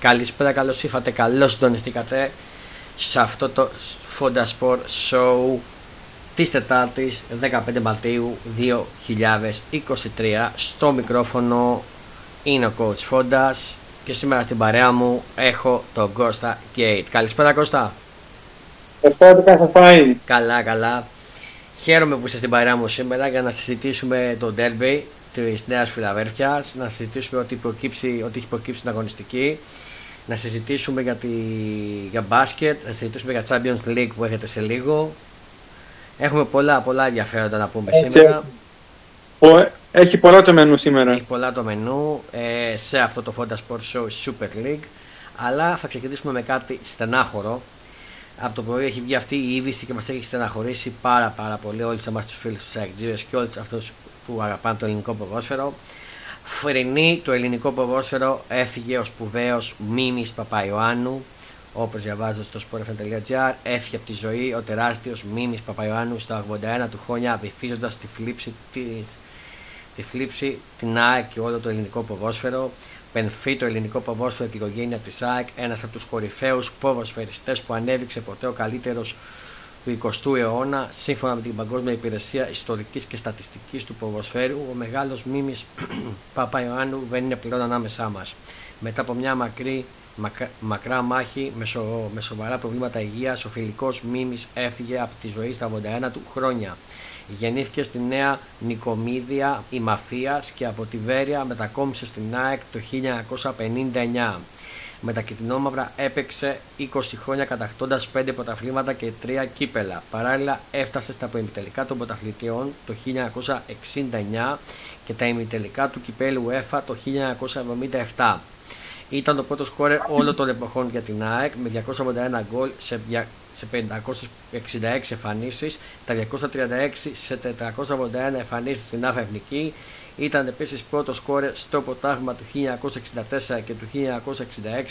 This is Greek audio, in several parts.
Καλησπέρα, καλώς ήρθατε, καλώς συντονιστήκατε σε αυτό το Fonda Sport Show της Τετάρτης 15 Μαρτίου 2023 στο μικρόφωνο είναι ο Coach Fondas και σήμερα στην παρέα μου έχω τον Κώστα Gate. Καλησπέρα Κώστα. Καλησπέρα, τι Καλά, καλά. Χαίρομαι που είστε στην παρέα μου σήμερα για να συζητήσουμε το derby της Νέας Φιλαδέρφια, να συζητήσουμε ότι, προκύψει, ότι έχει προκύψει την αγωνιστική, να συζητήσουμε για, τη, για μπάσκετ, να συζητήσουμε για Champions League που έχετε σε λίγο. Έχουμε πολλά, πολλά ενδιαφέροντα να πούμε έτσι, σήμερα. Έτσι. Έχει πολλά το μενού σήμερα. Έχει πολλά το μενού ε, σε αυτό το Fonda Sport Show Super League. Αλλά θα ξεκινήσουμε με κάτι στενάχωρο. Από το πρωί έχει βγει αυτή η είδηση και μας έχει στεναχωρήσει πάρα πάρα πολύ όλους εμάς τους φίλους του Αεκτζήρε και όλους αυτούς που αγαπάνε το ελληνικό ποδόσφαιρο. Φρενή το ελληνικό ποδόσφαιρο έφυγε ο σπουδαίος Μίμης Παπαϊωάννου. Όπως διαβάζω στο sportfm.gr, έφυγε από τη ζωή ο τεράστιος Μίμης Παπαϊωάννου στα 81 του χρόνια, βυθίζοντας τη φλήψη της τη θλίψη, την ΑΕΚ και όλο το ελληνικό ποδόσφαιρο. Πενθεί το ελληνικό ποδόσφαιρο και η οικογένεια της ΑΕΚ, ένας από τους κορυφαίους ποδοσφαιριστές που ανέβηξε ποτέ ο καλύτερος του 20ου αιώνα, σύμφωνα με την Παγκόσμια Υπηρεσία Ιστορικής και Στατιστικής του Ποδοσφαίρου, ο μεγάλος μίμης Παπαϊωάννου δεν είναι πλέον ανάμεσά μας. Μετά από μια μακρύ, μακρά μάχη με, σο, με σοβαρά προβλήματα υγείας, ο φιλικός μίμης έφυγε από τη ζωή στα 81 του χρόνια. Γεννήθηκε στη Νέα Νικομίδια η Μαφίας και από τη Βέρεια μετακόμισε στην ΑΕΚ το 1959. Με τα κοιτινόμαυρα έπαιξε 20 χρόνια κατακτώντας 5 πρωταθλήματα και 3 κύπελα. Παράλληλα έφτασε στα προημιτελικά των πρωταθλητιών το 1969 και τα ημιτελικά του κυπέλου ΕΦΑ το 1977. Ήταν το πρώτο σκόρε όλων των εποχών για την ΑΕΚ με 281 γκολ σε, σε 566 εμφανίσεις, τα 236 σε 481 εμφανίσεις στην ΑΦ Εθνική. Ήταν επίσης πρώτο σκόρε στο ποτάγμα του 1964 και του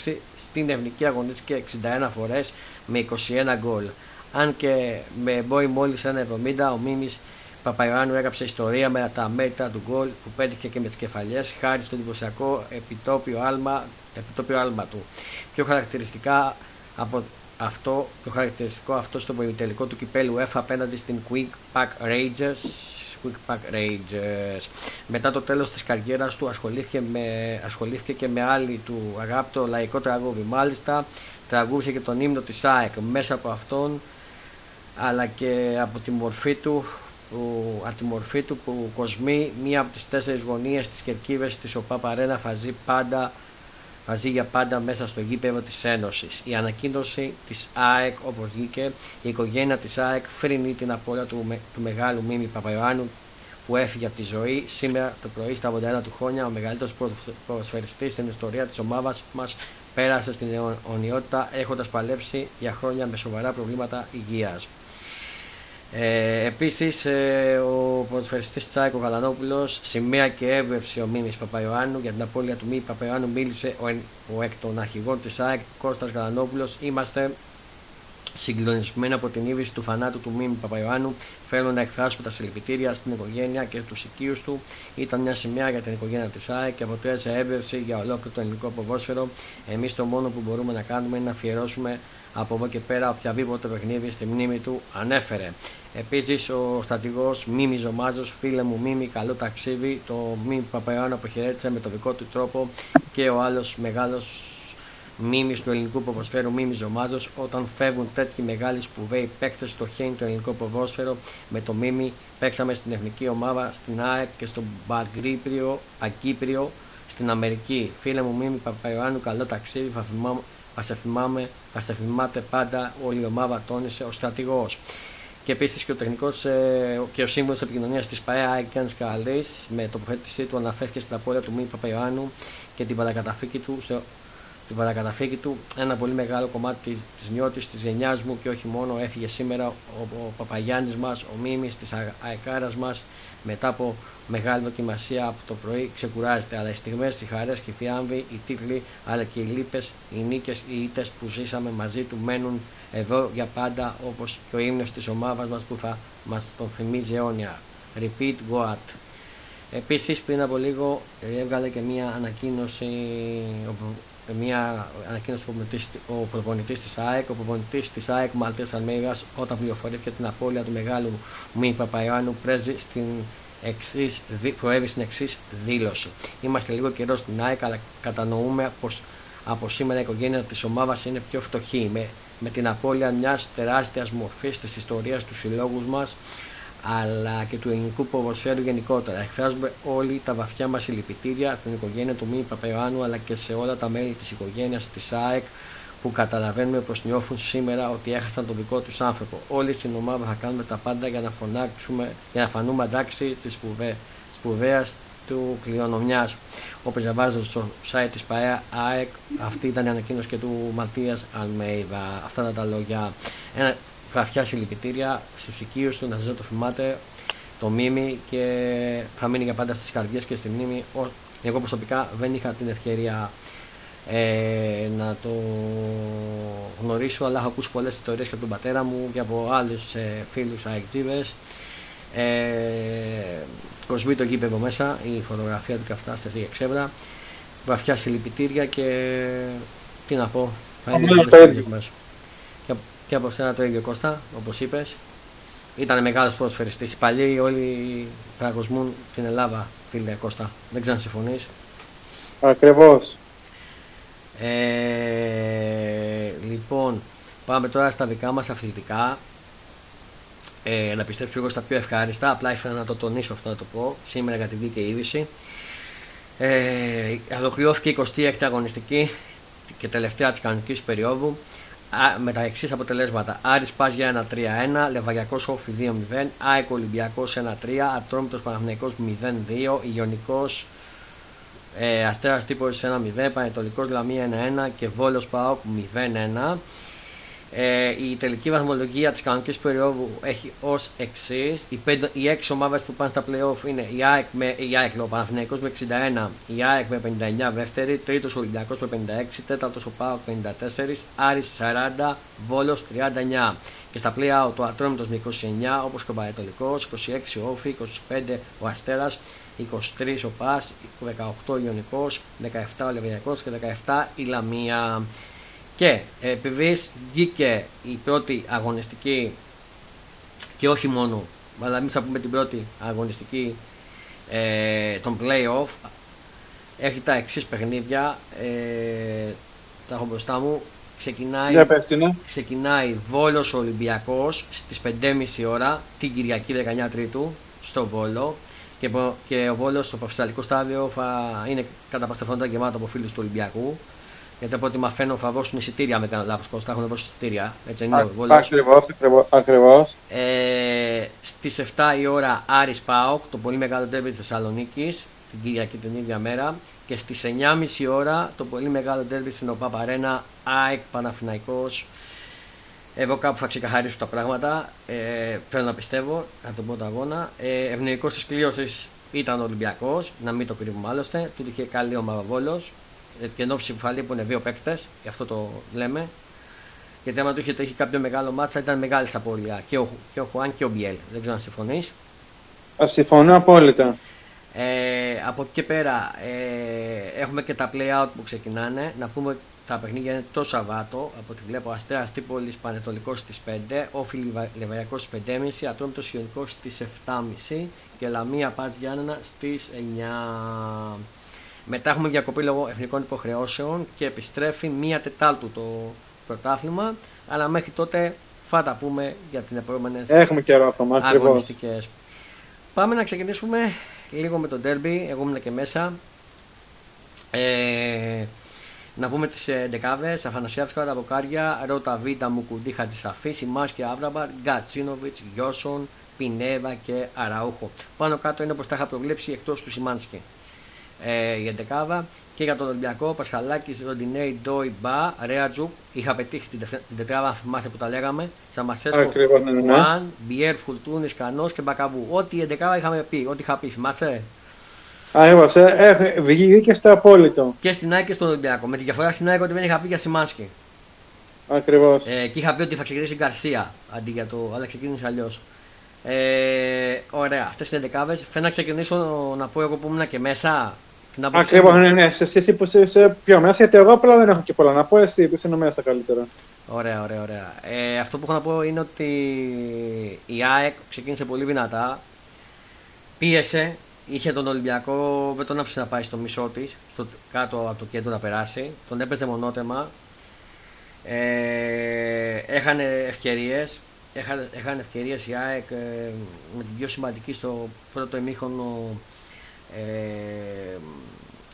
1966 στην Εθνική αγωνίστηκε 61 φορές με 21 γκολ. Αν και με μπόι μόλις 1,70 ο Μίμης Παπαϊωάννου έγραψε ιστορία με τα μέτρα του γκολ που πέτυχε και με τις κεφαλιές χάρη στο εντυπωσιακό επιτόπιο άλμα, επιτόπιο άλμα του. Πιο χαρακτηριστικά από αυτό, το χαρακτηριστικό αυτό στο τελικό του κυπέλου F απέναντι στην Quick Pack Rangers. Quick Pack Rangers. Μετά το τέλος της καριέρας του ασχολήθηκε, με, ασχολήθηκε και με άλλη του αγάπητο λαϊκό τραγούδι. Μάλιστα τραγούδισε και τον ύμνο της ΑΕΚ μέσα από αυτόν αλλά και από τη μορφή του που, από τη μορφή του που κοσμεί μία από τις τέσσερις γωνίες της κερκίδας της ο Παπαρένα φαζεί πάντα μαζί για πάντα μέσα στο γήπεδο της Ένωσης. Η ανακοίνωση της ΑΕΚ όπως βγήκε, η οικογένεια της ΑΕΚ φρύνει την απώλεια του, του μεγάλου Μίμη Παπαϊωάννου που έφυγε από τη ζωή. Σήμερα το πρωί στα 81 του χρόνια ο μεγαλύτερος ποδοσφαιριστής στην ιστορία της ομάδας μας πέρασε στην αιωνιότητα έχοντας παλέψει για χρόνια με σοβαρά προβλήματα υγείας. Ε, Επίσης, ε, ο ποδοσφαιριστής Τσάικο Γαλανόπουλος, σημαία και έβρεψε ο Μίμης Παπαϊωάννου για την απώλεια του Μίμη Παπαϊωάννου. Μίλησε ο, ο εκ των αρχηγών της ΑΕΚ Κώστας Γαλανόπουλος. Είμαστε συγκλονισμένοι από την είδηση του φανάτου του Μίμη Παπαϊωάννου. Θέλω να εκφράσουμε τα συλληπιτήρια στην οικογένεια και του οικείους του. Ήταν μια σημαία για την οικογένεια της ΑΕΚ και αποτέλεσε έμπνευση για ολόκληρο το ελληνικό ποδόσφαιρο. Εμείς το μόνο που μπορούμε να κάνουμε είναι να αφιερώσουμε από εδώ και πέρα οποιαδήποτε παιχνίδι στη μνήμη του ανέφερε. Επίσης ο στρατηγός Μίμης Ζωμάζος, φίλε μου Μίμη, καλό ταξίδι. Το Μίμη Παπαϊωάννου αποχαιρέτησε με το δικό του τρόπο και ο άλλος μεγάλος Μίμης του ελληνικού ποδοσφαίρου, Μίμης Ζωμάζος, όταν φεύγουν τέτοιοι μεγάλοι σπουδαίοι παίκτες στο χέρι του ελληνικού ποδόσφαιρο. Με το Μίμη παίξαμε στην εθνική ομάδα, στην ΑΕΚ και στον Μπαγκρίπριο, Αγκύπριο στην Αμερική. Φίλε μου Μίμη Παπαϊωάννου, καλό ταξίδι. Θα θα σε, θυμάμαι, θα σε θυμάται πάντα όλη η ομάδα, τόνισε ο στρατηγός. Και επίσης και ο τεχνικός ε, και ο σύμβουλο επικοινωνίας της ΠαΕ Άγγεν Καλή με τοποθέτησή του αναφέρθηκε στην απώλεια του Μη Παπαϊωάννου και την παρακαταθήκη του την παρακαταθήκη του. Ένα πολύ μεγάλο κομμάτι της νιώτης της γενιάς μου και όχι μόνο έφυγε σήμερα ο, ο Παπαγιάννης μας, ο Μίμης της Αεκάρας μας μετά από μεγάλη δοκιμασία από το πρωί ξεκουράζεται. Αλλά οι στιγμές, οι χαρές και οι θιάμβοι, οι τίτλοι αλλά και οι λύπες, οι νίκες, οι ήττες που ζήσαμε μαζί του μένουν εδώ για πάντα όπως και ο ύμνος της ομάδας μας που θα μας τον θυμίζει αιώνια. Repeat, go Επίσης πριν από λίγο ε, έβγαλε και μία ανακοίνωση μια ανακοίνωση ο προπονητής της ΑΕΚ, ο προπονητής της ΑΕΚ Μαλτές Αλμέγας όταν πληροφορήθηκε την απώλεια του μεγάλου Μη Παπαϊάνου πρέσβη στην εξής, προέβη στην εξής δήλωση. Είμαστε λίγο καιρός στην ΑΕΚ, αλλά κατανοούμε πως από σήμερα η οικογένεια της ομάδας είναι πιο φτωχή. Με, με την απώλεια μιας τεράστιας μορφής της ιστορίας τους συλλόγους μας, αλλά και του ελληνικού ποδοσφαίρου γενικότερα. Εκφράζουμε όλοι τα βαθιά μας συλληπιτήρια στην οικογένεια του Μίνι Παπαϊωάννου αλλά και σε όλα τα μέλη της οικογένειας της ΑΕΚ που καταλαβαίνουμε πως νιώθουν σήμερα ότι έχασαν τον δικό τους άνθρωπο. Όλοι στην ομάδα θα κάνουμε τα πάντα για να φωνάξουμε, για να φανούμε εντάξει της σπουδαίας του κληρονομιάς. Όπως διαβάζω στο site της ΠαΕΑ ΑΕΚ, αυτή ήταν η ανακοίνωση και του Ματίας Αλμέιδα. Αυτά ήταν τα λόγια. Ένα βαθιά συλληπιτήρια στου οικείου του, να σας το θυμάται το μίμη και θα μείνει για πάντα στις καρδιές και στη μνήμη. Εγώ προσωπικά δεν είχα την ευκαιρία ε, να το γνωρίσω, αλλά έχω ακούσει πολλές ιστορίες και από τον πατέρα μου και από άλλους ε, φίλους αεκτζίδες. Ε, Κοσμεί το γήπεδο μέσα, η φωτογραφία του και αυτά στη εξέβρα. Βαθιά συλληπιτήρια και τι να πω, θα είναι το Και, και από σένα το ίδιο Κώστα, όπως είπες. Ήταν μεγάλος προσφερειστής. Οι παλιοί όλοι πραγωσμούν την Ελλάδα, φίλε Κώστα. Δεν ξέρω αν συμφωνείς. Ακριβώς. Ε, λοιπόν, πάμε τώρα στα δικά μας αθλητικά. Ε, να πιστέψω εγώ στα πιο ευχάριστα. Απλά ήθελα να το τονίσω αυτό να το πω σήμερα για τη δίκαιη είδηση. Ε, ολοκληρώθηκε η 26η αγωνιστική και τελευταία της κανονικής περίοδου με τα εξής αποτελέσματα. Άρης Πας για 1-3-1, Λεβαγιακός Όφη 2-0, ΑΕΚ Ολυμπιακός 1-3, Ατρόμητος Παναθηναϊκός 0-2, Ιωνικός ε, Αστέρας Τύπος 1-0, Πανετολικός Λαμία 1-1 και Βόλος Πάοκ 0-1. Ε, η τελική βαθμολογία της κανονικής περίοδου έχει ως εξής. Οι, οι έξι ομάδες που πάνε στα playoff είναι η ΑΕΚ με, η ΑΕΚ, ο Παναθηναϊκός με 61, η ΑΕΚ με 59 δεύτερη, τρίτος ο Ολυμπιακός με 56, τέταρτος ο ΠΑΟΚ 54, Άρης 40, Βόλος 39. Και στα play out ο Ατρόμητος με 29, όπως και ο Παρετολικό, 26 ο Όφη, 25 ο Αστέρας, 23 ο Πας, 18 ο Ιωνικός, 17 ο Λεβιακός και 17 η Λαμία. Και επειδή βγήκε η πρώτη αγωνιστική και όχι μόνο, αλλά εμείς θα πούμε την πρώτη αγωνιστική ε, των play-off, έχει τα εξής παιχνίδια. Ε, τα έχω μπροστά μου. Ξεκινάει, ξεκινάει Βόλος Ολυμπιακός στις 5.30 ώρα την Κυριακή 19 Τρίτου στο Βόλο και, και ο Βόλος στο προφεσσαλικό στάδιο θα είναι κατά παστεφόντα γεμάτο από φίλους του Ολυμπιακού γιατί από ό,τι μαθαίνω θα δώσουν εισιτήρια με κανένα λάθος Κώστα. Έχουν δώσει εισιτήρια. Έτσι είναι ο Ακριβώς. Ε, Στις 7 η ώρα Άρης Πάοκ, το πολύ μεγάλο τέρμι της Θεσσαλονίκης, την Κυριακή την ίδια μέρα. Και στις 9.30 ώρα το πολύ μεγάλο τέρμι στην ΟΠΑΠΑΡΕΝΑ ΑΕΚ Παναφυναϊκός. Εγώ κάπου θα ξεκαθαρίσω τα πράγματα. Ε, θέλω να πιστεύω, να τον πω το αγώνα. Ε, Ευνοϊκός της κλήρωσης ήταν ο Ολυμπιακός, να μην το κρύβουμε άλλωστε. Του είχε καλή ο Μαραβόλο. Ε, και ενώ ψηφαλή που είναι δύο παίκτες, γι' αυτό το λέμε. Γιατί άμα του είχε τύχει κάποιο μεγάλο μάτσα ήταν μεγάλη απώλεια και ο, και ο Χουάν και ο Μπιέλ. Δεν ξέρω αν συμφωνείς. Συμφωνώ απόλυτα. Ε, από εκεί και πέρα ε, έχουμε και τα play out που ξεκινάνε. Να πούμε τα παιχνίδια είναι το Σαββάτο. Από ό,τι βλέπω Αστέρας Τύπολη Πανετολικός στις 5, Όφιλ Λεβαϊκό στις 5.30, Ατρόμητος Ιωνικό στις 7.30 και Λαμία Πας Γιάννενα στις 9. Μετά έχουμε διακοπή λόγω εθνικών υποχρεώσεων και επιστρέφει μία Τετάλτου το πρωτάθλημα. Αλλά μέχρι τότε θα τα πούμε για την επόμενε αγωνιστικές. Πάμε να ξεκινήσουμε λίγο με το derby. Εγώ ήμουν και μέσα. Ε, να πούμε τις ε, δεκάδε. Αφανασιάφσκα, Ραβοκάρια, Ρότα Βίτα, Μουκουντή, Χατζησαφή, Σιμάσκια, Άβραμπαρ, Γκατσίνοβιτς, Γιώσον, Πινέβα και Αραούχο. Πάνω κάτω είναι όπως τα είχα προβλέψει εκτός του Σιμάνσκι ε, για δεκάδα και για τον Ολυμπιακό Πασχαλάκης, Ροντινέη, Ντόι, Μπα, Ρέατζουκ. Είχα πετύχει την, την τετράδα, θυμάστε που τα λέγαμε. Σαμασέσκο, Μαν, Μπιέρ, Φουλτούνης, Κανός και Μπακαβού. Ό,τι η δεκάδα είχαμε πει, ό,τι είχα πει, θυμάσαι; Ακριβώ. Ε, βγήκε στο απόλυτο. Και στην ΑΕΚ και στον Ολυμπιακό. Με τη διαφορά στην ΑΕΚ ότι δεν είχα πει για Σιμάνσκι. Ακριβώς. Ε, και είχα πει ότι θα ξεκινήσει η Γκαρσία αντί για το. αλλά ξεκίνησε αλλιώς. Ε, ωραία, αυτές είναι δεκάβε. Θέλω να ξεκινήσω να πω εγώ που ήμουν και μέσα. Την άποψή Ακριβώς, μου. ναι, ναι. Σε σχέση που είσαι πιο μέσα, γιατί εγώ απλά δεν έχω και πολλά να πω. Εσύ που είσαι μέσα καλύτερα. Ωραία, ωραία, ωραία. Ε, αυτό που έχω να πω είναι ότι η ΑΕΚ ξεκίνησε πολύ δυνατά. Πίεσε, είχε τον Ολυμπιακό, δεν τον άφησε να πάει στο μισό της, κάτω από το κέντρο να περάσει. Τον έπαιζε μονότεμα. Ε, έχανε ευκαιρίες. Έχανε, έχανε ευκαιρίες η ΑΕΚ ε, με την πιο σημαντική στο πρώτο ημίχρονο ε,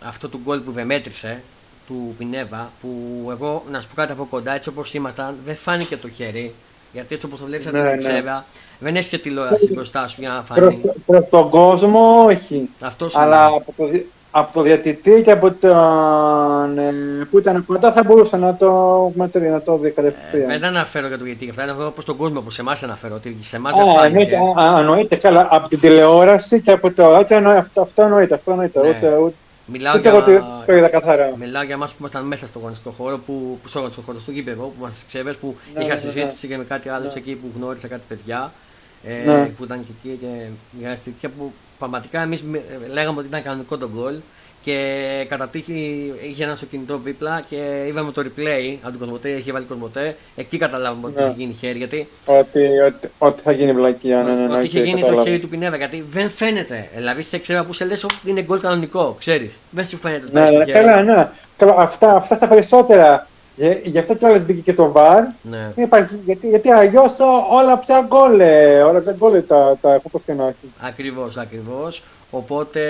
αυτό του γκολ που δεν μέτρησε του Πινέβα που εγώ να σου πω κάτι από κοντά έτσι όπως ήμασταν δεν φάνηκε το χέρι γιατί έτσι όπως το βλέπεις από Ναι, την ναι. εξέβα δεν έχεις και τηλεόραση μπροστά σου για να Προς, φανεί προς τον κόσμο, όχι. αυτός Αλλά είναι. από το, δι- από το διατητή και από τον ε, που ήταν κοντά θα μπορούσε να το μετρήσει, να το δει Ε, κατευθείαν. δεν αναφέρω για το γιατί και αυτά είναι όπως τον κόσμο που σε εμάς αναφέρω ότι σε εμάς Α, δεν εννοείται, φάνηκε α, εννοείται, καλά. Από την τηλεόραση και από το έτσι, εννοεί- αυτό, αυτό εννοείται. Αυτό εννοείται. Ναι. Ούτε, ούτε, μιλάω ούτε εγώ το, για, το είδα καθαρά. Μιλάω για εμάς που ήμασταν μέσα στο γονιστικό χώρο, που, που στο γονιστικό χώρο, στο γήπεδο, που είμαστε ξέβες, που Ναι, είχα ναι, ναι. συζήτηση και με κάτι άλλο Ναι. εκεί που γνώρισα κάτι παιδιά ε, Ναι. που ήταν και εκεί και μοιράστηκε που πραγματικά εμείς λέγαμε ότι ήταν κανονικό το γκολ και κατά τύχη είχε ένα στο κινητό δίπλα και είδαμε το replay από τον Κοσμοτέ, είχε βάλει Κοσμοτέ. Εκεί καταλάβαμε ότι Ναι. είχε γίνει χέρι. Γιατί Ότι, ότι, ότι θα γίνει βλακία. Ναι, ναι, ναι, ότι είχε οκ, γίνει το κατάλαβα. χέρι του Πινέβα. Γιατί δεν φαίνεται. Δηλαδή σε ξέρα που σε λες ότι είναι γκολ κανονικό, ξέρεις. Δεν σου φαίνεται ότι Ναι, έχει το ναι, χέρι. καλά, ναι. Καλά, αυτά, αυτά τα περισσότερα. Γι- Γι' αυτό κιόλας μπήκε και το VAR. Ναι. Δεν Υπάρχει, γιατί γιατί αλλιώς όλα πια γκολ. ε, Όλα πια γκολ τα, τα έχω πως και να έχει. Ακριβώς, ακριβώς. Οπότε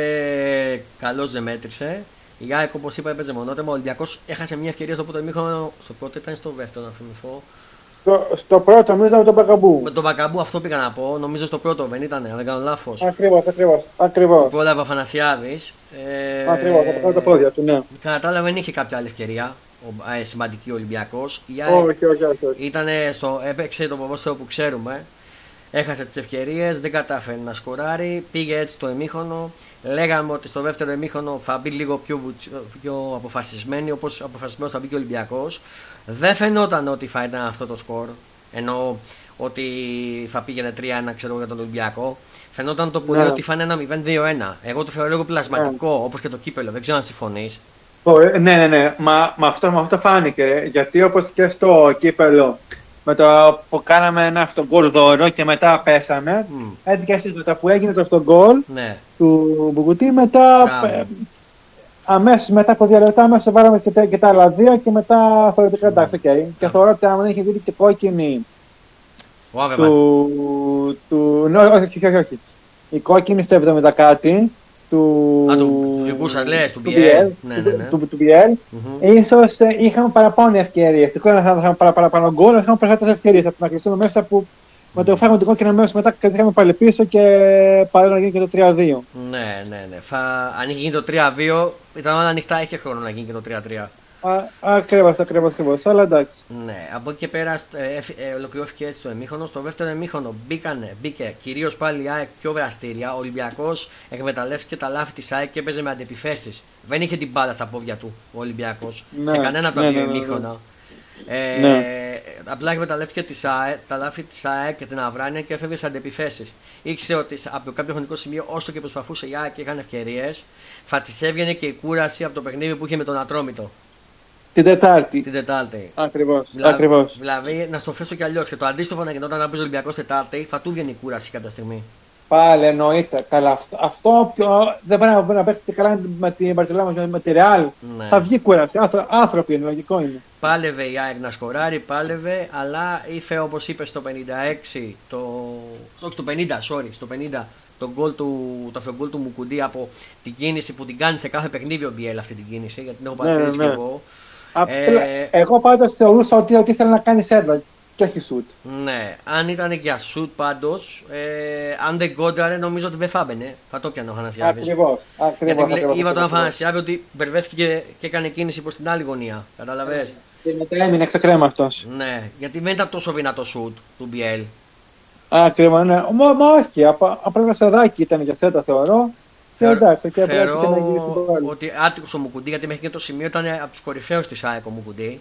καλώς δεν μέτρησε. Η ΑΕΚ όπως είπα έπαιζε μονότεμα. Ο Ολυμπιακός έχασε μια ευκαιρία στο πρώτο ημίχρονο. Στο πρώτο ήταν στο δεύτερο να θυμηθώ. Στο, στο πρώτο νομίζω με τον Μπακαμπού. Με τον Μπακαμπού αυτό πήγα να πω. Νομίζω στο πρώτο δεν ήταν, αν δεν κάνω λάθος. Ακριβώς, ακριβώς. Ακριβώς. Πρόλαβε ο Αφανασιάδης. Ε, Ακριβώς, από κάτω τα πόδια του, ναι. Κατά τα άλλα δεν είχε κάποια άλλη ευκαιρία. Ο, ε, σημαντική ο Ολυμπιακός. Η ΑΕΚ Όχι, όχι, όχι. όχι. Ήτανε στο, έπαιξε το ποδόσφαιρο που ξέρουμε. Έχασε τις ευκαιρίες, δεν κατάφερε να σκοράρει. Πήγε έτσι το εμίχονο. Λέγαμε ότι στο δεύτερο εμίχονο θα μπει λίγο πιο, βουτσ- πιο αποφασισμένοι, όπως αποφασισμένος θα μπει και ο Ολυμπιακός. Δεν φαινόταν ότι θα ήταν αυτό το σκορ. Ενώ ότι θα πήγαινε 3-1 ξέρω εγώ, για τον Ολυμπιακό. Φαινόταν το πολύ Ναι. ότι θα είναι ένα 0-2-1. Εγώ το θεωρώ λίγο πλασματικό, όπως και το κύπελο. Δεν ξέρω αν συμφωνείς. Ω, ε, Ναι, ναι, ναι. Μα, μα αυτό, μα αυτό φάνηκε. Γιατί όπως και στο κύπελο, με το που κάναμε ένα αυτό γκολ δώρο και μετά πέσαμε, έτσι και εσείς μετά που έγινε το αυτό γκολ Ναι, του Μπουγουτή, μετά Μπράβο. ε, αμέσως μετά από δύο λεπτά αμέσως βάλαμε και, τα- και τα άλλα δύο και μετά θεωρητικά εντάξει, οκ. Και θεωρώ ότι αν δεν είχε βγει και κόκκινη ο Άβεμαν. του, του, ναι, όχι, όχι, όχι, όχι. Η κόκκινη στο 70 κάτι του... Α, του- του δικού σας λες, του του BL. BL, Ναι, του- ναι, ναι. Του, του BL. Μμμ. Ίσως ε, είχαμε παραπάνω ευκαιρίες. Ευτυχώς δεν θα είχαμε παρα, παραπάνω γκολ, αλλά είχαμε περισσότερες ευκαιρίες από το να κλειστούμε μέσα που με το φάγαμε την κόκκινη αμέσως μετά και είχαμε πάλι πίσω και πάλι να γίνει και το 3-2. Ναι, ναι, ναι. Θα... Αν είχε γίνει το 3-2, ήταν όλα ανοιχτά, είχε χρόνο να γίνει και το 3-3. Α, Ακριβώς, ακριβώς, ακριβώς. Αλλά εντάξει. Ναι, από εκεί και πέρα ε, ε, ε, ολοκληρώθηκε έτσι το εμίχονο. Στο δεύτερο εμίχονο μπήκανε, μπήκε κυρίως πάλι η ΑΕΚ πιο δραστήρια. Ο Ολυμπιακός εκμεταλλεύτηκε τα λάθη της ΑΕΚ και έπαιζε με αντεπιθέσει. Δεν είχε την μπάλα στα πόδια του ο Ολυμπιακός Ναι, σε κανένα από τα ναι, δύο ναι, ναι, ναι. εμίχρονα. Ε, Ναι. Απλά εκμεταλλεύτηκε τις ΑΕΚ, τα λάθη της ΑΕΚ και την Αβράνια και έφευγε σε αντεπιθέσει. Ήξερε ότι σε- από κάποιο χρονικό σημείο, όσο και προσπαθούσε η ΑΕΚ και είχαν ευκαιρίες, θα τη έβγαινε και η κούραση από το παιχνίδι που είχε με τον Ατρόμητο Την Τετάρτη. την Τετάρτη. Ακριβώς, Δηλαδή, ακριβώς. δηλαδή, να στο θέσω κι αλλιώς. Και το αντίστοιχο να γινόταν να παίζει ο Ολυμπιακός Τετάρτη, θα του βγαίνει η κούραση κάποια στιγμή. Πάλι εννοείται. Καλά, αυτό, αυτό πιο, δεν πρέπει να, να παίξετε καλά με την Μπαρσελόνα με τη Ρεάλ. Ναι. Θα βγει κούραση. Άνθρω- Άνθρωποι είναι, λογικό είναι. Πάλευε η ΑΕΚ να σκοράρει, πάλευε, αλλά ήρθε όπως είπε στο 56, το. Όχι, στο 50, sorry, στο 50 το γκολ του, το αυτογκολ του Μουκουντή από την κίνηση που την κάνει σε κάθε παιχνίδι ο Μπιέλ αυτή την κίνηση, γιατί την έχω Ναι, παρατηρήσει ναι, και ναι. εγώ. Απλά, Ε, εγώ πάντως θεωρούσα ότι, ότι ήθελε να κάνει σέντρα και όχι σουτ. Ναι, αν ήταν για σουτ πάντως, ε, αν δεν κόντραρε, νομίζω ότι δεν θα έμπαινε. Θα το πιανε ο Χανασιάβης. Ακριβώς. Γιατί Ακριβώς. βλέ- ακριβώς, είδα τον ακριβώς. Αφανασιάβη ότι μπερδεύτηκε και, και έκανε κίνηση προς την άλλη γωνία. Καταλαβες; Και μετά έμεινε ξεκρέμα αυτός. Ναι, γιατί δεν ήταν τόσο δυνατό σουτ του Μπιέλ. Ακριβώς, ναι. Μα, μα όχι, απ- απλά ένα σεδάκι ήταν για σέντα θεωρώ. Και εντάξει, και απλά Θεωρώ έπρεπε να γυρίσει την μπάλα. ότι άτυχο ο Μουκουντή, γιατί μέχρι και το σημείο ήταν από τους κορυφαίους της ΑΕΚ ο Μουκουντή.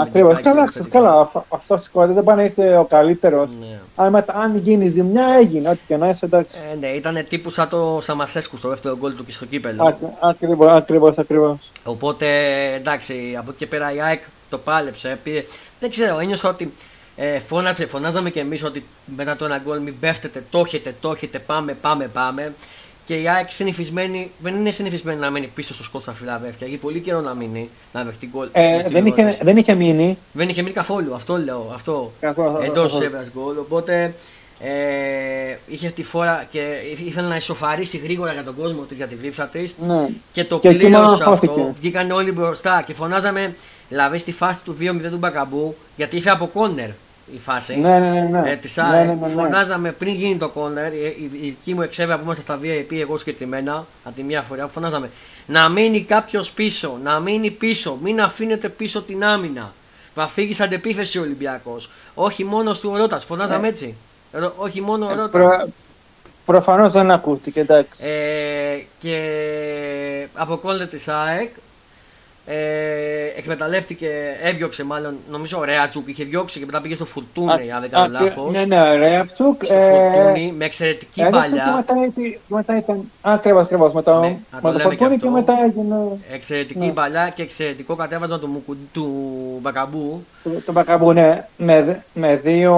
Ακριβώς. Καλά, καλά. Αυτό σηκώνεται. Δεν πάει να είσαι ο καλύτερος. Ναι. Αν, αν γίνει ζημιά, έγινε. Ό,τι και να είσαι εντάξει. Ε, ναι, ήταν τύπου σαν το Σαμασέσκου στο δεύτερο γκολ του και στο κύπελο. Ακριβώς, ακριβώς. Ακριβώς. Οπότε εντάξει, από εκεί και πέρα η ΑΕΚ το πάλεψε. Πήγε... Δεν ξέρω, ένιωσα ότι ε, φώναζε, φωνάζαμε και εμείς ότι μετά το ένα γκολ μην πέφτετε, το έχετε, το έχετε, πάμε, πάμε, πάμε. Και η ΑΕΚ συνηθισμένη, δεν είναι συνηθισμένη να μένει πίσω στο σκότ στα Φιλαδέλφια. Έχει πολύ καιρό να μείνει, να δεχτεί γκολ. Ε, δεν, είχε, δεν είχε μείνει. Δεν είχε μείνει καθόλου, αυτό λέω. Αυτό. Εντός έδρα γκολ. Οπότε ε, είχε αυτή τη φορά και ήθελε να ισοφαρίσει γρήγορα για τον κόσμο της για τη δίψα της. Ναι. Και το πλήρωσε αυτό. Βγήκαν όλοι μπροστά και φωνάζαμε δηλαδή στη φάση του 2-0 του Μπακαμπού γιατί ήρθε από κόνερ η φάση. Ναι, ναι, ναι. ναι. Ε, της ναι, ναι, ναι, Φωνάζαμε πριν γίνει το κόνερ, η, η, η δική μου εξέβαια που είμαστε στα VIP, εγώ συγκεκριμένα, από τη μία φορά, φωνάζαμε να μείνει κάποιος πίσω, να μείνει πίσω, μην αφήνετε πίσω την άμυνα. Θα φύγει σαν αντεπίθεση ο Ολυμπιακός. Όχι μόνος του Ρότα, φωνάζαμε ε. έτσι. Ρο, όχι μόνο ο ε, Ρότα. Προ, Προφανώς δεν ακούστηκε, εντάξει. Ε, και από κόλλε της ΑΕΚ ε, εκμεταλλεύτηκε, έδιωξε μάλλον, νομίζω ο Ρέατσουκ είχε διώξει και μετά πήγε στο Φουρτούνι, αν δεν κάνω λάθος. Ναι, ναι, ο Ρέατσουκ. Στο ε, Φουρτούνι, με εξαιρετική παλιά. Και μετά, μετά ήταν. Ακριβώς, ακριβώς. Με το, ναι, με το Φουρτούνι και, και, μετά έγινε. Εξαιρετική ναι. παλιά και εξαιρετικό κατέβασμα του, του Μπακαμπού. Του, του Μπακαμπού, ναι. Με, με δύο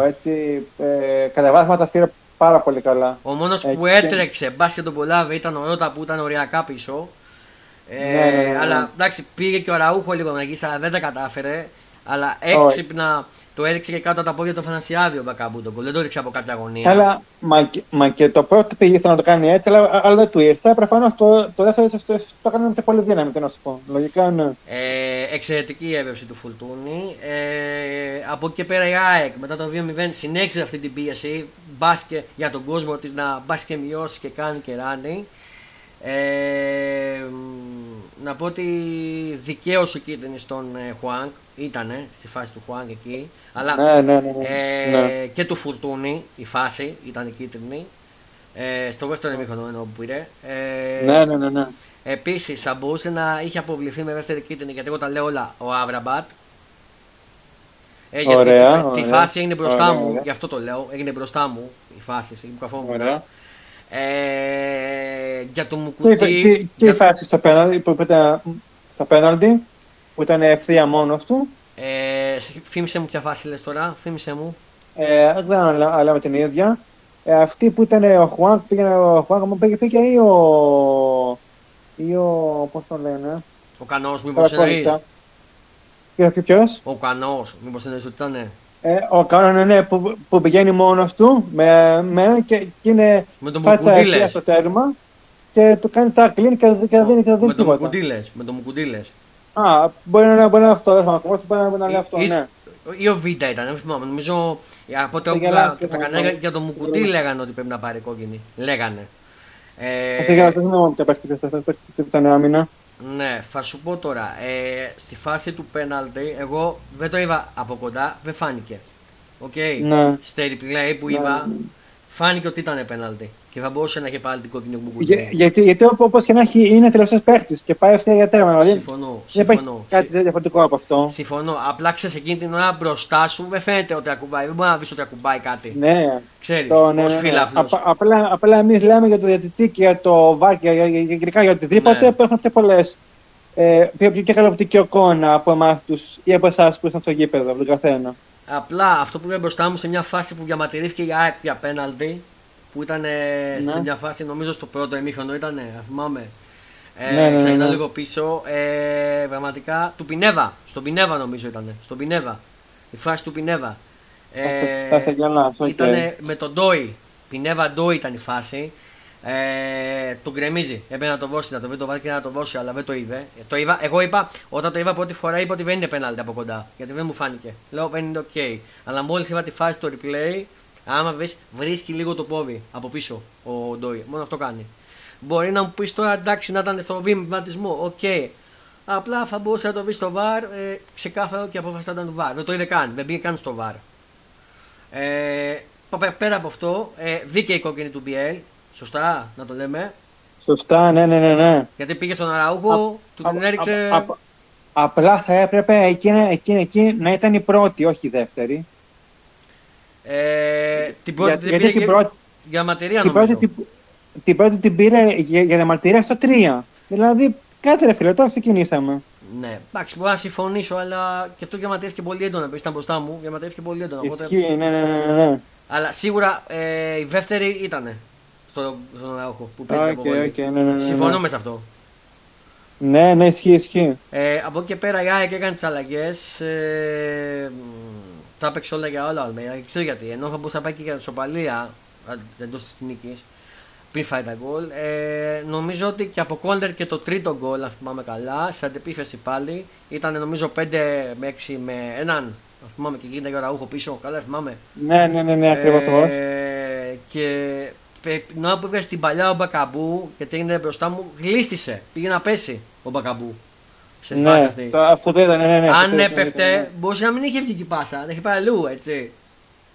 ναι. έτσι, ε, κατεβάσματα πήρε πάρα πολύ καλά. Ο μόνος που έτρεξε μπάσκετ τον Πολάβε ήταν ο Ρότα που ήταν οριακά πίσω. Ε, ναι, ναι, ναι, αλλά εντάξει, πήγε και ο Ραούχο λίγο να γύσει, αλλά δεν τα κατάφερε. Αλλά έξυπνα το έριξε και κάτω από τα πόδια του Φανασιάδη ο Μπακαμπού τον Δεν το έριξε από κάποια αγωνία. Αλλά μα, μα και το πρώτο πήγε να το κάνει έτσι, αλλά, αλλά δεν του ήρθε. Προφανώς το, το δεύτερο το, το, το έκανε με πολύ δύναμη, τι να σου πω. Λογικά ναι. Ε, εξαιρετική η έμπνευση του Φουλτούνη. Ε, από εκεί και πέρα η ΑΕΚ μετά το 2-0 συνέχισε αυτή την πίεση. Μπάσκε για τον κόσμο της να μπάσκε μειώσει και κάνει και ράνει. Ε, να πω ότι δικαίως ο κίτρινης στον ε, Χουάνκ ήταν στη φάση του Χουάνκ εκεί. Αλλά ναι, ναι, ναι, ναι. ε, ναι. και του Φουρτούνη η φάση ήταν η κίτρινη. Ε, στο δεύτερο ημίχρονο εννοώ που πήρε. Ε, ναι, ναι, ναι. ναι. Επίσης θα μπορούσε να είχε αποβληθεί με δεύτερη κίτρινη γιατί εγώ τα λέω όλα ο Άβραμπατ. Ε, γιατί ωραία, τη, ωραία, φάση έγινε μπροστά ωραία, μου, ωραία. γι' αυτό το λέω. Έγινε μπροστά μου η φάση, εκεί που καθόμουν. Ε, για το Μουκουτί. Και, και, η φάση στο πέναλτι που, ήταν, στο πέναλτι, που ήταν ευθεία μόνο του. Ε, θύμισε μου ποια φάση λες τώρα, θύμισε μου. Ε, δεν ξέρω αν λέμε την ίδια. Ε, αυτή που ήταν ο Χουάνκ, πήγαινε ο Χουάνκ, μου πήγε, πήγε ή ο... ή ο... πώς το λένε; Ο Κανός, μήπως εννοείς; Ποιος; Ο Κανός, μήπως εννοείς ότι ήταν. Ε, ο Κάνον ναι, που, που πηγαίνει μόνος του με, με και, και είναι με τον φάτσα στο τέρμα και του κάνει τα κλείνει και, και δεν δίνει τίποτα. Με τον Μουκουντήλες, με τον Μουκουντήλες. Α, μπορεί να, μπορεί να είναι αυτό, δεν θα μπορεί να είναι αυτό, ναι. Ή ο Β ήταν, δεν θυμάμαι. Νομίζω από το τα κανάλια για τον Μουκουντί λέγανε ότι πρέπει να πάρει κόκκινη. Λέγανε. Ε, για να δεν θυμάμαι ποια παίχτηκε ήταν άμυνα. Ναι, θα σου πω τώρα. Ε, στη φάση του πέναλτι, εγώ δεν το είδα από κοντά, δεν φάνηκε. Ok. Okay. Ναι. Στα replay που ναι. είδα, φάνηκε ότι ήταν πέναλτι. Και θα μπορούσε να έχει πάλι την κόκκινη που Για, γιατί, γιατί όπως και να έχει είναι τελευταίος παίχτης και πάει ευθεία για τέρμα. Δηλαδή, συμφωνώ. Δεν συμφωνώ. κάτι διαφορετικό από αυτό. Συμφωνώ. Απλά ξέρεις εκείνη την ώρα μπροστά σου δεν φαίνεται ότι ακουμπάει. Δεν μπορεί να δεις ότι ακουμπάει κάτι. Ναι. Ξέρεις. Το, ναι, ναι, ναι. Απλά, απλά εμείς λέμε για το διατητή και για το βάρ και για, για, για, για οτιδήποτε ναι. που έχουν πιο πολλές ε, πιο, πιο καλή οπτική εικόνα από εμάς τους ή από εσάς που ήσταν στο γήπεδο, από τον καθένα. Απλά αυτό που είδα μπροστά μου σε μια φάση που διαμαρτυρήθηκε η ΑΕΚ για πέναλτι, που ήταν ναι. σε μια φάση, νομίζω στο πρώτο ημίχρονο ήταν, θυμάμαι. Ε, ναι, ναι, ναι, ναι. λίγο πίσω. Ε, πραγματικά του Πινέβα. Στον Πινέβα νομίζω ήταν. Στον Πινέβα. Η φάση του Πινέβα. Ε, ήταν με τον Ντόι. Πινέβα Ντόι ήταν η φάση. Ε, τον γκρεμίζει. Έπρεπε να το δώσει, να το βρει το βάλει και να το δώσει, αλλά δεν το είδε. Ε, το είδα, εγώ είπα, όταν το είδα πρώτη φορά, είπα ότι δεν είναι πέναλτι από κοντά. Γιατί δεν μου φάνηκε. Λέω δεν είναι ok. Αλλά μόλις είδα τη φάση το replay, άμα βρεις, βρίσκει λίγο το πόδι από πίσω ο Ντόι. Μόνο αυτό κάνει. Μπορεί να μου πεις τώρα εντάξει να ήταν στο βηματισμό, ok. Okay. Απλά θα μπορούσε να το βρεις στο VAR, ε, ξεκάθαρο και αποφασιστά ήταν το VAR. Δεν το είδε καν, δεν πήγε καν στο VAR. Ε, πέρα από αυτό, ε, δίκαιη η κόκκινη του Μπιέλ, Σωστά, να το λέμε. Σωστά, ναι, ναι, ναι. ναι. Γιατί πήγε στον Αραούχο, του την έριξε. Απλά θα έπρεπε εκείνη, εκείνη, εκείνη να ήταν η πρώτη, όχι η δεύτερη. Ε, την πρώτη Για- την γιατί πήρε την για, πρώτη- για διαμαρτυρία Την νομίζω. πρώτη, την, την πρώτη την πήρε για, για διαμαρτυρία στο 3. Δηλαδή, κάτσε ρε φίλε, τώρα ξεκινήσαμε. Ναι, εντάξει, μπορώ να συμφωνήσω, αλλά και αυτό διαμαρτυρήθηκε πολύ έντονα. Επειδή ήταν μπροστά μου, διαμαρτυρήθηκε πολύ έντονα. Οπότε... Ισχύει, ναι, ναι, ναι, ναι, ναι. Αλλά σίγουρα ε, η δεύτερη ήταν στο, στον Αραούχο που πήρε την Οκ, αποβολή. οκ, ναι, ναι, ναι. Συμφωνώ με σε αυτό. Ναι, ναι, ισχύει, ισχύει. Ε, από εκεί και πέρα η ΑΕΚ έκανε τις αλλαγές. Ε, μ, τα έπαιξε όλα για όλα. ο Αλμέιδα. Δεν ξέρω γιατί. Ενώ θα μπορούσε να πάει και για σοπαλία εντός της νίκης πριν φάει τα γκολ. Ε, νομίζω ότι και από κόντερ και το τρίτο γκολ, αν θυμάμαι καλά, σε αντεπίθεση πάλι, ήταν νομίζω 5 με 6 με έναν. Αν θυμάμαι και γίνεται για Ραούχο πίσω. Καλά, θυμάμαι. Ναι, ναι, ναι, ναι, ακριβώς, ακριβώς. Ε, και πε- την ώρα που έβγαζε την παλιά ο Μπακαμπού, γιατί έγινε μπροστά μου, γλίστησε. Πήγε να πέσει ο Μπακαμπού. Σε φάση Ναι, αυτή. το, αυτό το είδα, ναι, ναι, ναι. αυτό Αν το είδα, ναι, έπεφτε, ναι. μπορούσε να μην είχε βγει εκεί πάσα, να είχε πάει αλλού, έτσι.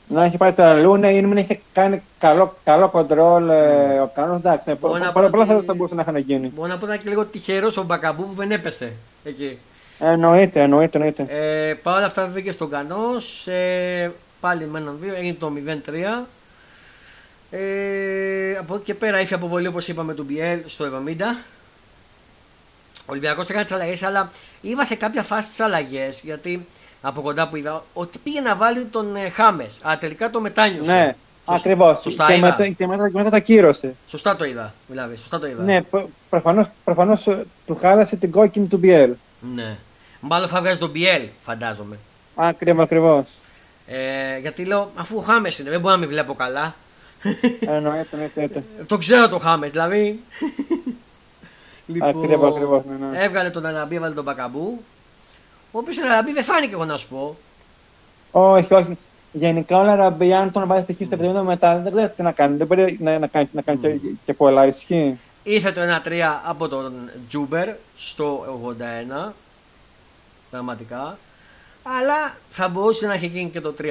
Να έχει πάρει το αλλού, ναι, ή να μην είχε κάνει καλό, καλό κοντρόλ ε, ο κανόνας, εντάξει, ναι, Μπορώ να πο- πω πολλά, πολλά θα, ότι- θα μπορούσαν να είχαν γίνει. Μπορώ να πω ότι ήταν και λίγο τυχερός ο Μπακαμπού που δεν έπεσε εκεί. Εννοείται, εννοείται, εννοείται. Ε, Παρ' όλα αυτά βγήκε στον Κανός. Ε, πάλι με έναν δύο, έγινε το 0-3. Ε, από εκεί και πέρα είχε αποβολή όπως είπαμε του Μπιέλ στο 70. Ο Ολυμπιακός έκανε τις αλλαγές, αλλά είδα σε κάποια φάση τις αλλαγές γιατί από κοντά που είδα ότι πήγε να βάλει τον ε, Χάμες. Αλλά τελικά το μετάνιωσε. Ναι, Σωσ- ακριβώς. Σωστά Και είδα. μετά, και μετά, και μετά τα κύρωσε. Σωστά το είδα. Δηλαδή, σωστά το είδα. Ναι, προ- προφανώς, προφανώς ε, του χάλασε την κόκκινη του Μπιέλ. ναι. Μάλλον θα βγάζει τον Μπιέλ, φαντάζομαι. Ακριβώς, ακριβώς. Ε, γιατί λέω, αφού ο Χάμες είναι, δεν μπορώ να μην βλέπω καλά. Εννοείται, εννοείται, εννοείται. Το ξέρω το Χάμε, δηλαδή. Ακριβώς, ακριβώς, ναι, ναι. Έβγαλε τον Αραμπί, έβαλε τον Μπακαμπού. Ο οποίος Αραμπί δεν φάνηκε, εγώ να σου πω. Όχι, όχι. Γενικά ο Λαραμπή, αν τον βάλει στοιχείο στο 70 μετά, δεν ξέρω τι να κάνει. Δεν μπορεί να, να κάνει, να κάνει και, και πολλά. Ισχύει. Ήρθε το 1-3 από τον Τζούμπερ στο 81. Πραγματικά. Αλλά θα μπορούσε να έχει γίνει και το 3-2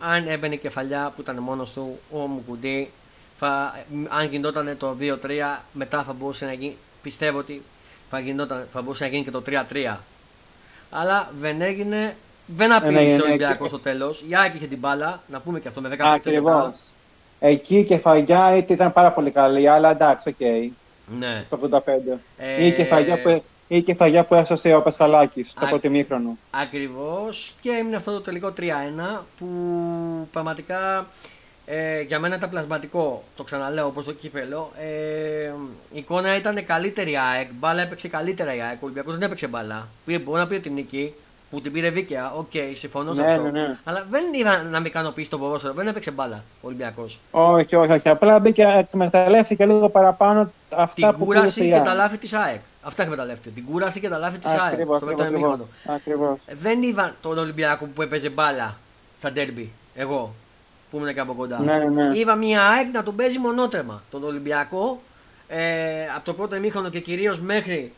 αν έμπαινε η κεφαλιά που ήταν μόνος του ο Μουκουντή. Θα, αν γινόταν το 2-3, μετά θα μπορούσε να γίνει. Πιστεύω ότι θα, γινόταν, θα μπορούσε να γίνει και το 3-3. Αλλά δεν έγινε. Δεν απείλησε ναι, ο ναι, Ολυμπιακός και- στο τέλος. Η ΑΕΚ είχε την μπάλα, να πούμε και αυτό με 10 παίκτες Ακριβώς. μετά. Εκεί η κεφαλιά είτε ήταν πάρα πολύ καλή, αλλά εντάξει, οκ. Ναι. Το 85. Ε, Ή η κεφαλιά που, ή η κεφαλιά που έσωσε ο Πασχαλάκης στο Α- πρώτο ημίχρονο. Ακριβώς και έμεινε αυτό το τελικό 3-1 που πραγματικά ε, για μένα ήταν πλασματικό. Το ξαναλέω όπως το κύπελλο. Ε, η εικόνα ήταν καλύτερη η ΑΕΚ. Μπάλα έπαιξε καλύτερα η ΑΕΚ. Ο Ολυμπιακός δεν έπαιξε μπάλα. Πήρε, μπορεί να πήρε την νίκη που την πήρε δίκαια. Οκ, συμφωνώ σε Ναι, αυτό. ναι, ναι. Αλλά δεν είδα να με ικανοποιήσει το ποδόσφαιρο. Δεν έπαιξε μπάλα ο Ολυμπιακός. Όχι, όχι, όχι. Απλά μπήκε, εκμεταλλεύτηκε λίγο παραπάνω αυτά Την που κούραση πήρε η και ΑΕΚ. τα λάθη της ΑΕΚ. Αυτά εκμεταλλεύτηκε. Την κούραση και τα λάθη της ΑΕΚ. Ακριβώς, Στο δεύτερο ακριβώς, ημίχρονο. ακριβώς. Ε, Δεν είδα τον Ολυμπιακό που έπαιζε μπάλα στα ντέρμπι. Εγώ που ήμουν και από κοντά. Ναι, ναι, ναι. Είδα μια ΑΕΚ να τον παίζει μονότρεμα. Τον Ολυμπιακό ε, από το πρώτο ημίχρονο και κυρίως μέχρι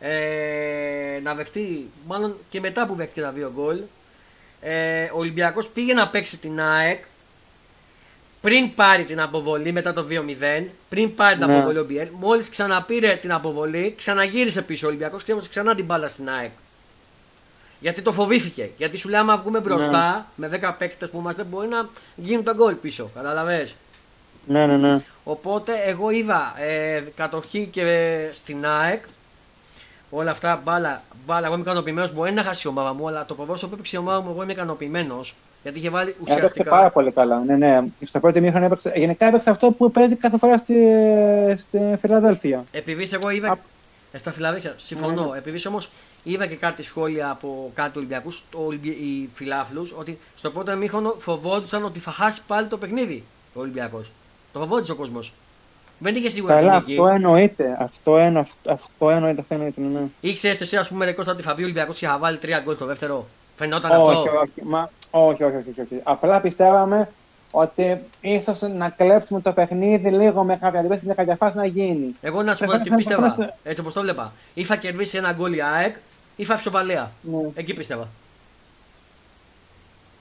ε, να δεχτεί, μάλλον και μετά που δέχτηκε τα δύο γκολ. Ε, ο Ολυμπιακός πήγε να παίξει την ΑΕΚ πριν πάρει την αποβολή μετά το 2-0, πριν πάρει την Ναι. αποβολή ο Μπιέλ, μόλις ξαναπήρε την αποβολή, ξαναγύρισε πίσω ο Ολυμπιακός και έδωσε ξανά την μπάλα στην ΑΕΚ. Γιατί το φοβήθηκε. Γιατί σου λέει, άμα βγούμε μπροστά με 10 παίκτες που είμαστε, μπορεί να γίνουν τα γκολ πίσω. Καταλαβέ. Ναι, ναι, ναι. Οπότε εγώ είδα ε, κατοχή και στην ΑΕΚ. Όλα αυτά μπάλα, μπάλα. Εγώ είμαι ικανοποιημένος. Μπορεί να χάσει η ομάδα μου, αλλά το ποδόσφαιρο που έπαιξε η ομάδα μου, εγώ είμαι ικανοποιημένος. Γιατί είχε βάλει Έπαιξε ουσιαστικά. πάρα πολύ καλά. Ναι, ναι. Στο πρώτο ημίχρονο έπαιξε. Γενικά έπαιξε αυτό που παίζει κάθε φορά στη, στη Φιλαδέλφια. Επειδή εγώ είδα. Απ- Ε, στα φιλαδέλφια, συμφωνώ. Ναι, ναι. Επειδή όμως είδα και κάτι σχόλια από κάτι Ολυμπιακούς, οι φιλάφλου, ότι στο πρώτο ημίχρονο φοβόντουσαν ότι θα χάσει πάλι το παιχνίδι ο Ολυμπιακός. Το φοβόντουσε ο κόσμος. Δεν είχε σίγουρα Καλά, την νίκη. αυτό εννοείται. Αυτό, εννο, αυτό, αυτό εννοείται. Αυτό εννοείται ναι, ναι. Ήξερες εσύ, ας πούμε, Ρεκώστα, ότι θα μπει ο Ολυμπιακός και θα βάλει τρία γκολ το δεύτερο; Φαινόταν Όχι, αυτό; όχι, μα, όχι, όχι, όχι, όχι, όχι. Απλά πιστεύαμε ότι ίσως να κλέψουμε το παιχνίδι λίγο με κάποια αντιπέση, με κάποια φάση να γίνει. Εγώ να σου πω Προφανώς τι θα πίστευα. προφανώς- Έτσι όπως το βλέπα. Ή θα κερδίσει ένα γκολ η ΑΕΚ ή θα ψοπαλία. Ναι. Εκεί πίστευα.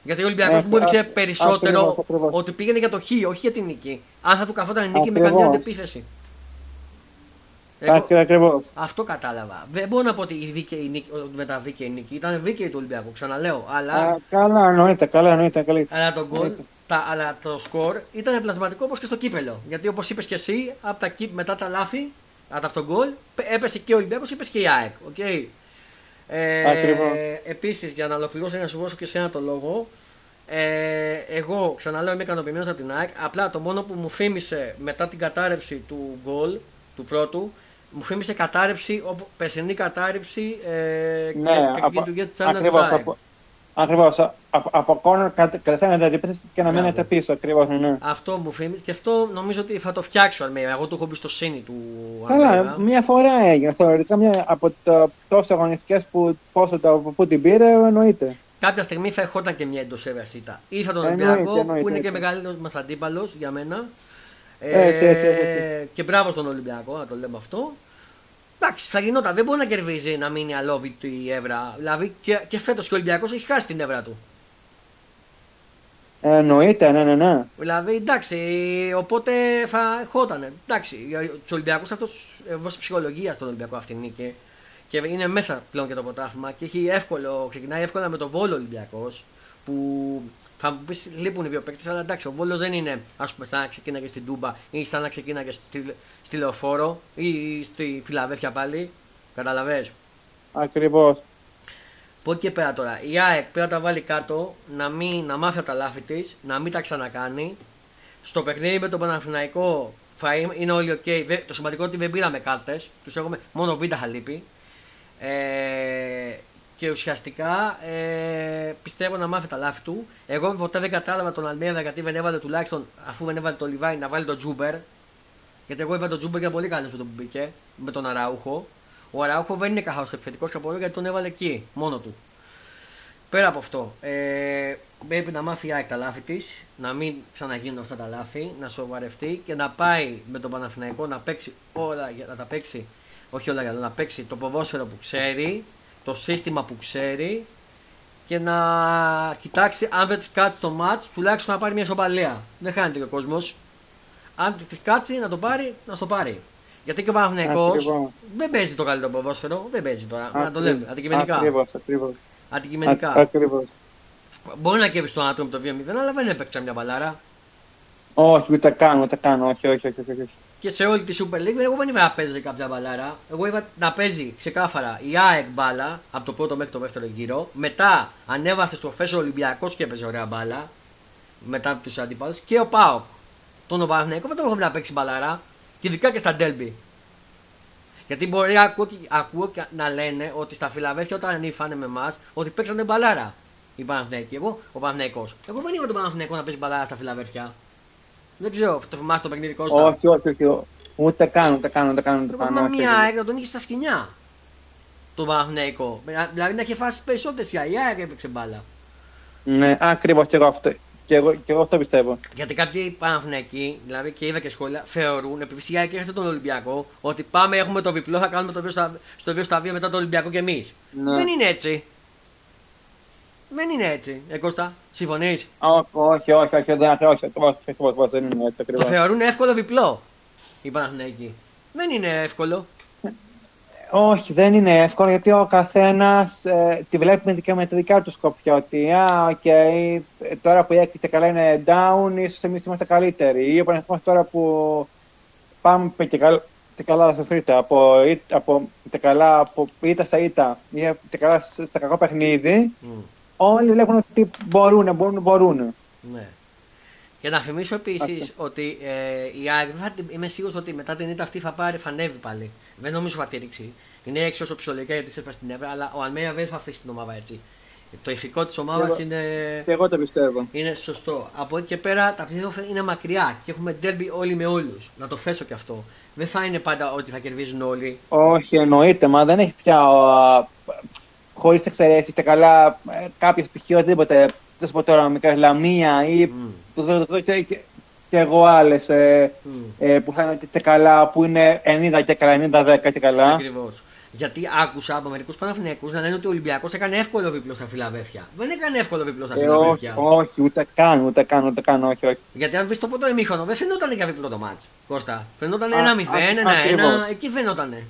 Γιατί ο Ολυμπιακός Ε, μου έδειξε α- περισσότερο ακριβώς, ακριβώς. ότι πήγαινε για το χ, όχι για την νίκη. Αν θα του καθόταν η νίκη με Ακριβώς. καμία αντεπίθεση. Εγώ, Ακριβώς. αυτό κατάλαβα. Δεν μπορώ να πω ότι η δίκαιη νίκη, ότι μετά δίκαιη νίκη. Ήταν δίκαιη του Ολυμπιακού, ξαναλέω. Αλλά, Α, καλά, εννοείται, καλά, εννοείται. Καλή. αλλά, το γκολ, Εννοείται. τα, αλλά το σκορ ήταν πλασματικό όπως και στο κύπελο. Γιατί όπως είπες και εσύ, από τα, κύπ- μετά τα λάθη, από αυτό γκολ, πέ- έπεσε και ο Ολυμπιακός, έπεσε και η ΑΕΚ. Okay. Ε, Ακριβώς. Επίσης, για να ολοκληρώσω να σου δώσω και εσένα το λόγο, ε, εγώ ξαναλέω είμαι ικανοποιημένος από την ΑΕΚ. Απλά το μόνο που μου θύμισε μετά την κατάρρευση του γκολ του πρώτου, μου θύμισε κατάρρευση, όπου, περσινή κατάρρευση ε, Ναι, και από, λειτουργία της Άννας ακριβώς, από, ακριβώς, από, από κόρνερ κατε- κατευθείαν αντίπεθε και να Μπράβο. μένετε πίσω, ακριβώς, ναι. Αυτό μου θύμισε και αυτό νομίζω ότι θα το φτιάξω. Αλμέιδα. Εγώ του έχω εμπιστοσύνη του Καλά, Αλμέιδα. μια φορά έγινε. Θεωρητικά μια από το τόσες αγωνιστικές που, πόσο το, που την πήρε, εννοείται. Κάποια στιγμή θα ερχόταν και μια εντός έδρα ήττα. Ή θα τον Εννοείται, Ολυμπιακό, εννοείται, που είναι και εννοείται. μεγαλύτερος μας αντίπαλος για μένα. Έτσι, έτσι, έτσι. Και μπράβο στον Ολυμπιακό, να το λέμε αυτό. Εντάξει, θα γινόταν. Δεν μπορεί να κερδίζει να μείνει αλόβητη η Εύρα. Δηλαδή και, και φέτος και ο Ολυμπιακός έχει χάσει την Εύρα του. Εννοείται, ναι, ναι, ναι. Δηλαδή εντάξει, οπότε θα ερχόταν. Εντάξει, τους Ολυμπιακούς αυτός δώσει ψυχολογία στον Ολυμπιακό αυτή η νίκη. Και είναι μέσα πλέον και το πρωτάθλημα και έχει εύκολο, ξεκινάει εύκολα με τον Βόλο Ολυμπιακός. Που θα μου πεις λείπουν οι δύο παίκτες, αλλά εντάξει, ο Βόλος δεν είναι ας πούμε σαν να ξεκίναγε στην Τούμπα ή σαν να ξεκίναγε στη, στη Λεωφόρο ή στη Φιλαδέλφια πάλι. Καταλαβες. Ακριβώς. Από εκεί και πέρα τώρα, η ΑΕΚ πρέπει να τα βάλει κάτω, να, μην, να μάθει από τα λάθη της, να μην τα ξανακάνει. Στο παιχνίδι με τον Παναθηναϊκό θα είμαι- είναι όλοι οκ. Δεν- Το σημαντικό είναι ότι δεν πήραμε κάρτες, τους έχουμε μόνο β' θα λείπει. Ε, και ουσιαστικά ε, πιστεύω να μάθει τα λάθη του. Εγώ ποτέ δεν κατάλαβα τον Αλμέιδα γιατί δεν έβαλε τουλάχιστον αφού δεν έβαλε το Λιβάι να βάλει τον Τσούμπερ. Γιατί εγώ είπα τον Τσούμπερ και πολύ καλός που τον μπήκε με τον Αράουχο. Ο Αράουχο δεν είναι καθόλου επιθετικός από εδώ γιατί τον έβαλε εκεί μόνο του. Πέρα από αυτό, ε, πρέπει να μάθει η ΑΕΚ τα λάθη της, να μην ξαναγίνουν αυτά τα λάθη, να σοβαρευτεί και να πάει με τον Παναθηναϊκό να παίξει όλα, για- να τα παίξει, όχι όλα, για να παίξει το ποδόσφαιρο που ξέρει, το σύστημα που ξέρει και να κοιτάξει αν δεν της κάτσει το μάτς, τουλάχιστον να πάρει μια ισοπαλία. Δεν χάνεται και ο κόσμος. Αν της κάτσει να το πάρει, να το πάρει. Γιατί και ο Παναθηναϊκός Ακριβώς. δεν παίζει το καλύτερο ποδόσφαιρο, δεν παίζει τώρα. Να το λέμε αντικειμενικά. Ακριβώς, ακριβώς. Αντικειμενικά. Α- Ακριβώς. Μπορεί να κέβει τον άτομο το 2-0, αλλά δεν έπαιξε μια μπαλάρα. Όχι, ούτε καν, ούτε καν, όχι, όχι, όχι. όχι, όχι. Και σε όλη τη Super League, εγώ δεν είπα να παίζει κάποια μπαλάρα. Εγώ είπα να παίζει ξεκάθαρα η ΑΕΚ μπάλα από το πρώτο μέχρι το δεύτερο γύρο. Μετά ανέβασε στο φέσο Ολυμπιακός και έπαιζε ωραία μπάλα. Μετά από τους αντιπάλους. Και ο Πάοκ. Τον Παναθηναϊκός δεν τον έχω να παίξει μπαλάρα. Και ειδικά και στα Ντέλμπι. Γιατί μπορεί ακούω, και- ακούω και να λένε ότι στα Φιλαβέρφια όταν ανήφανε με εμάς ότι παίξανε μπαλάρα. Οι Παναθηναϊκοί. Εγώ, ο Παναθηναϊκός. Εγώ δεν είπα τον Παναθηναϊκό να παίζει μπαλάρα στα Φιλαβέρφια. Δεν ξέρω, το θυμάσαι το παιχνίδι Κώστα. Όχι, όχι, όχι. Ούτε καν, ούτε καν, ούτε καν. Ούτε Εγώ καν, θυμάμαι όχι, μια όχι. ΑΕΚ να τον είχε στα σκηνιά. Το Παναθηναϊκό. Δηλαδή να είχε φάσει περισσότερες η ΑΕΚ έπαιξε μπάλα. Ναι, ακριβώς και εγώ αυτό. Και εγώ, και εγώ αυτό πιστεύω. Γιατί κάποιοι Παναθηναϊκοί, δηλαδή και είδα και σχόλια, θεωρούν, επειδή η ΑΕΚ έρχεται τον Ολυμπιακό, ότι πάμε, έχουμε το διπλό, θα κάνουμε το 2 στα, στο 2 στα 2 μετά τον Ολυμπιακό κι εμείς. Ναι. Δεν είναι έτσι. Δεν είναι έτσι. Ε, Κώστα, συμφωνείς; Όχι, όχι, όχι, όχι, δεν όχι, όχι, όχι, όχι, όχι, δεν είναι έτσι Το ακριβώς. θεωρούν εύκολο διπλό οι Παναθηναϊκοί. Δεν είναι εύκολο. Όχι, δεν είναι εύκολο γιατί ο καθένας τη βλέπει με, δικιά- με τη δικιά του σκοπιά. Ότι α, οκ, ε, τώρα που η έκρητε καλά είναι down, ίσως εμείς είμαστε καλύτεροι. Ή ο Παναθηναϊκός τώρα που πάμε και καλά, και καλά στο φρίτα, από, ήτ- από, και καλά από ήττα στα ήττα ή και καλά σε- στα κακό παιχνίδι, Μμ. Όλοι βλέπουν ότι μπορούν, μπορούν, μπορούν. Ναι. Και να θυμίσω επίσης Αυτό. ότι ε, η ΑΕΚ δεν θα την- είμαι σίγουρος ότι μετά την ήττα αυτή θα πάρει, θα ανέβει πάλι. Δεν νομίζω θα τη ρίξει. Είναι έξω όσο ψωλικά γιατί σε στην Εύρα, αλλά ο Αλμέας δεν θα αφήσει την ομάδα έτσι. Το ηθικό της ομάδας Εγώ- είναι, Και εγώ το πιστεύω. είναι σωστό. Από εκεί και πέρα τα playoff είναι μακριά και έχουμε derby όλοι με όλους. Να το θέσω και αυτό. Δεν θα είναι πάντα ότι θα κερδίζουν όλοι. Όχι, εννοείται, μα δεν έχει πια χωρίς εξαιρέσεις και καλά κάποιος π.χ. οτιδήποτε. Δεν σου πω τώρα μικρά λαμία ή Μμ. το δω το- και, και, και εγώ άλλες ε, Μμ. ε, που θα είναι και καλά, που είναι 90 και καλά, 90-10 και καλά. Ακριβώς. Γιατί άκουσα από μερικούς Παναθηναϊκούς να λένε ότι ο Ολυμπιακός έκανε εύκολο βίπλο στα Φιλαδέφια. Δεν έκανε εύκολο βίπλο στα Ε, Φιλαδέφια. όχι, όχι, ούτε καν, ούτε καν, ούτε καν, όχι, όχι. Γιατί αν δεις το πρώτο ημίχρονο, δεν φαινόταν για βίπλο το μάτς. Κώστα. Φαινόταν Α, ένα α, 0, ένα ακριβώς. 1, εκεί φαινότανε.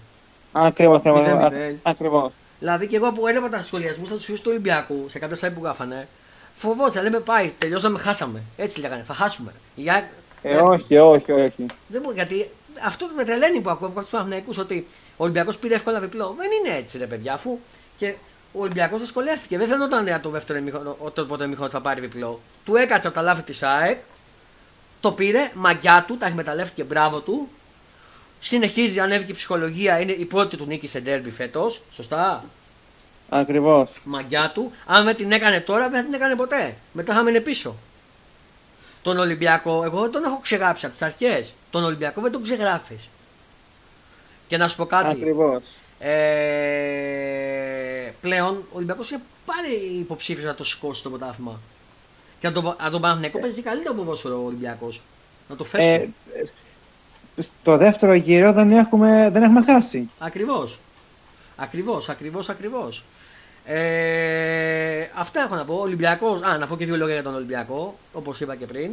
Ακριβώς, Μηδέν, ακριβώς. μηδέν. ακριβώς. Δηλαδή και εγώ που έλεγα τα σχολιασμούς στα τους του Ολυμπιακού, σε κάποια site που γράφανε, φοβόσα, λέμε πάει, τελειώσαμε, χάσαμε. Έτσι λέγανε, θα χάσουμε. Για... Ε, όχι, όχι, όχι. Δεν μπορεί, γιατί αυτό το με τρελαίνει που ακούω από του Παναθηναϊκούς ότι ο Ολυμπιακός πήρε εύκολα διπλό. Δεν είναι έτσι, ρε παιδιά, αφού και ο Ολυμπιακός δυσκολεύτηκε. Δεν φαινόταν από το δεύτερο ημίχρονο, ότι το πρώτο ημίχρονο θα πάρει διπλό. Του έκατσε από τα λάθη της ΑΕΚ, το πήρε, μαγιά του, τα εκμεταλλεύτηκε, μπράβο του. Συνεχίζει, ανέβηκε η ψυχολογία, είναι η πρώτη του νίκη σε ντέρμπι φέτος. Σωστά; Ακριβώς. Μαγιά του. Αν δεν την έκανε τώρα, δεν θα την έκανε ποτέ. Μετά θα μείνει πίσω. Τον Ολυμπιακό, εγώ δεν τον έχω ξεγράψει από τις αρχές. Τον Ολυμπιακό δεν τον ξεγράφεις. Και να σου πω κάτι. Ακριβώς. Ε, πλέον ο Ολυμπιακός είναι πάλι υποψήφιος να το σηκώσει το πρωτάθλημα. Και αν τον, αν τον Παναθηναϊκό παίζει καλύτερο ποδόσφαιρο ο Ολυμπιακός. Να το θέσει. Ε, στο δεύτερο γύρο δεν έχουμε, δεν έχουμε χάσει. Ακριβώς. Ακριβώς, ακριβώς, ακριβώς. Ε, αυτά έχω να πω. Ολυμπιακός, α, να πω και δύο λόγια για τον Ολυμπιακό, όπως είπα και πριν.